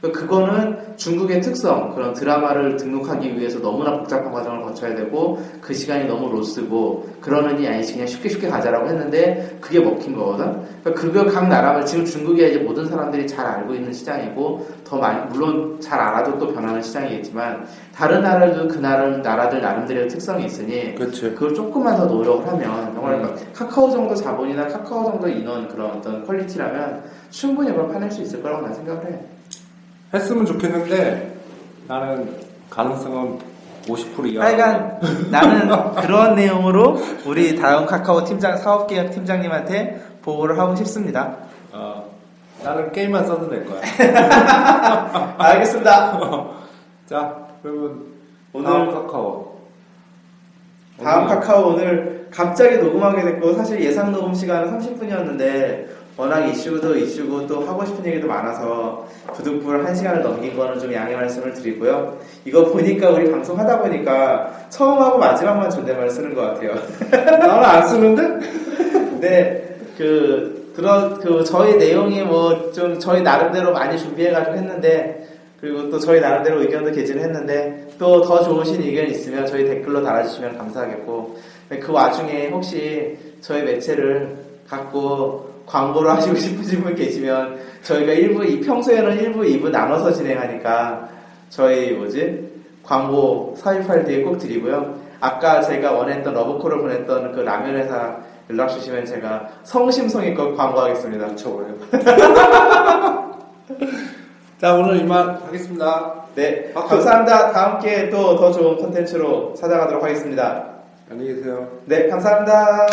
그러니까 그거는 중국의 특성, 그런 드라마를 등록하기 위해서 너무나 복잡한 과정을 거쳐야 되고 그 시간이 너무 로스고 그러느니 아니지 그냥 쉽게 쉽게 가자라고 했는데 그게 먹힌 거거든. 그러니까 그걸 각 나라를 지금 중국이 이제 모든 사람들이 잘 알고 있는 시장이고 더 많이 물론 잘 알아도 또 변하는 시장이겠지만 다른 나라들도 그 나라 나라들 나름대로의 특성이 있으니 그렇지. 그걸 조금만 더 노력을 하면 정말 음. 카카오 정도 자본이나 카카오 정도 인원 그런 어떤 퀄리티라면 충분히 그걸 파낼 수 있을 거라고 난 생각을 해. 했으면 좋겠는데 나는 가능성은 50% 이하. 하여간 나는 그런 내용으로 우리 다음 카카오 팀장 사업계획 팀장님한테 보고를 하고 싶습니다. 어, 나는 게임만 써도 될 거야. 알겠습니다. 자, 그러면 오늘 다음 카카오. 다음 카카오 오늘 갑자기 녹음하게 됐고 사실 예상 녹음 시간은 30분이었는데 워낙 이슈도 이슈고 또 하고 싶은 얘기도 많아서 부득불 1시간을 넘긴 거는 좀 양해 말씀을 드리고요. 이거 보니까 우리 방송 하다 보니까 처음하고 마지막만 존댓말 쓰는 것 같아요. 나는 안 쓰는데? 네, 그, 들어, 그, 저희 내용이 뭐, 좀, 저희 나름대로 많이 준비해가지고 했는데, 그리고 또 저희 나름대로 의견도 개진했는데, 또 더 좋으신 의견 있으면 저희 댓글로 달아주시면 감사하겠고, 그 와중에 혹시 저희 매체를 갖고 광고를 하시고 싶으신 분 계시면, 저희가 1부, 이 평소에는 1부, 2부 나눠서 진행하니까, 저희 뭐지? 광고 사입할 뒤에 꼭 드리고요. 아까 제가 원했던 러브콜을 보냈던 그 라면 회사 연락 주시면 제가 성심성의껏 광고하겠습니다. 미쳐버려. 자, 오늘 이만 하겠습니다. 네, 박수. 감사합니다. 다음 기회에 또 더 좋은 콘텐츠로 찾아가도록 하겠습니다. 안녕히 계세요. 네, 감사합니다.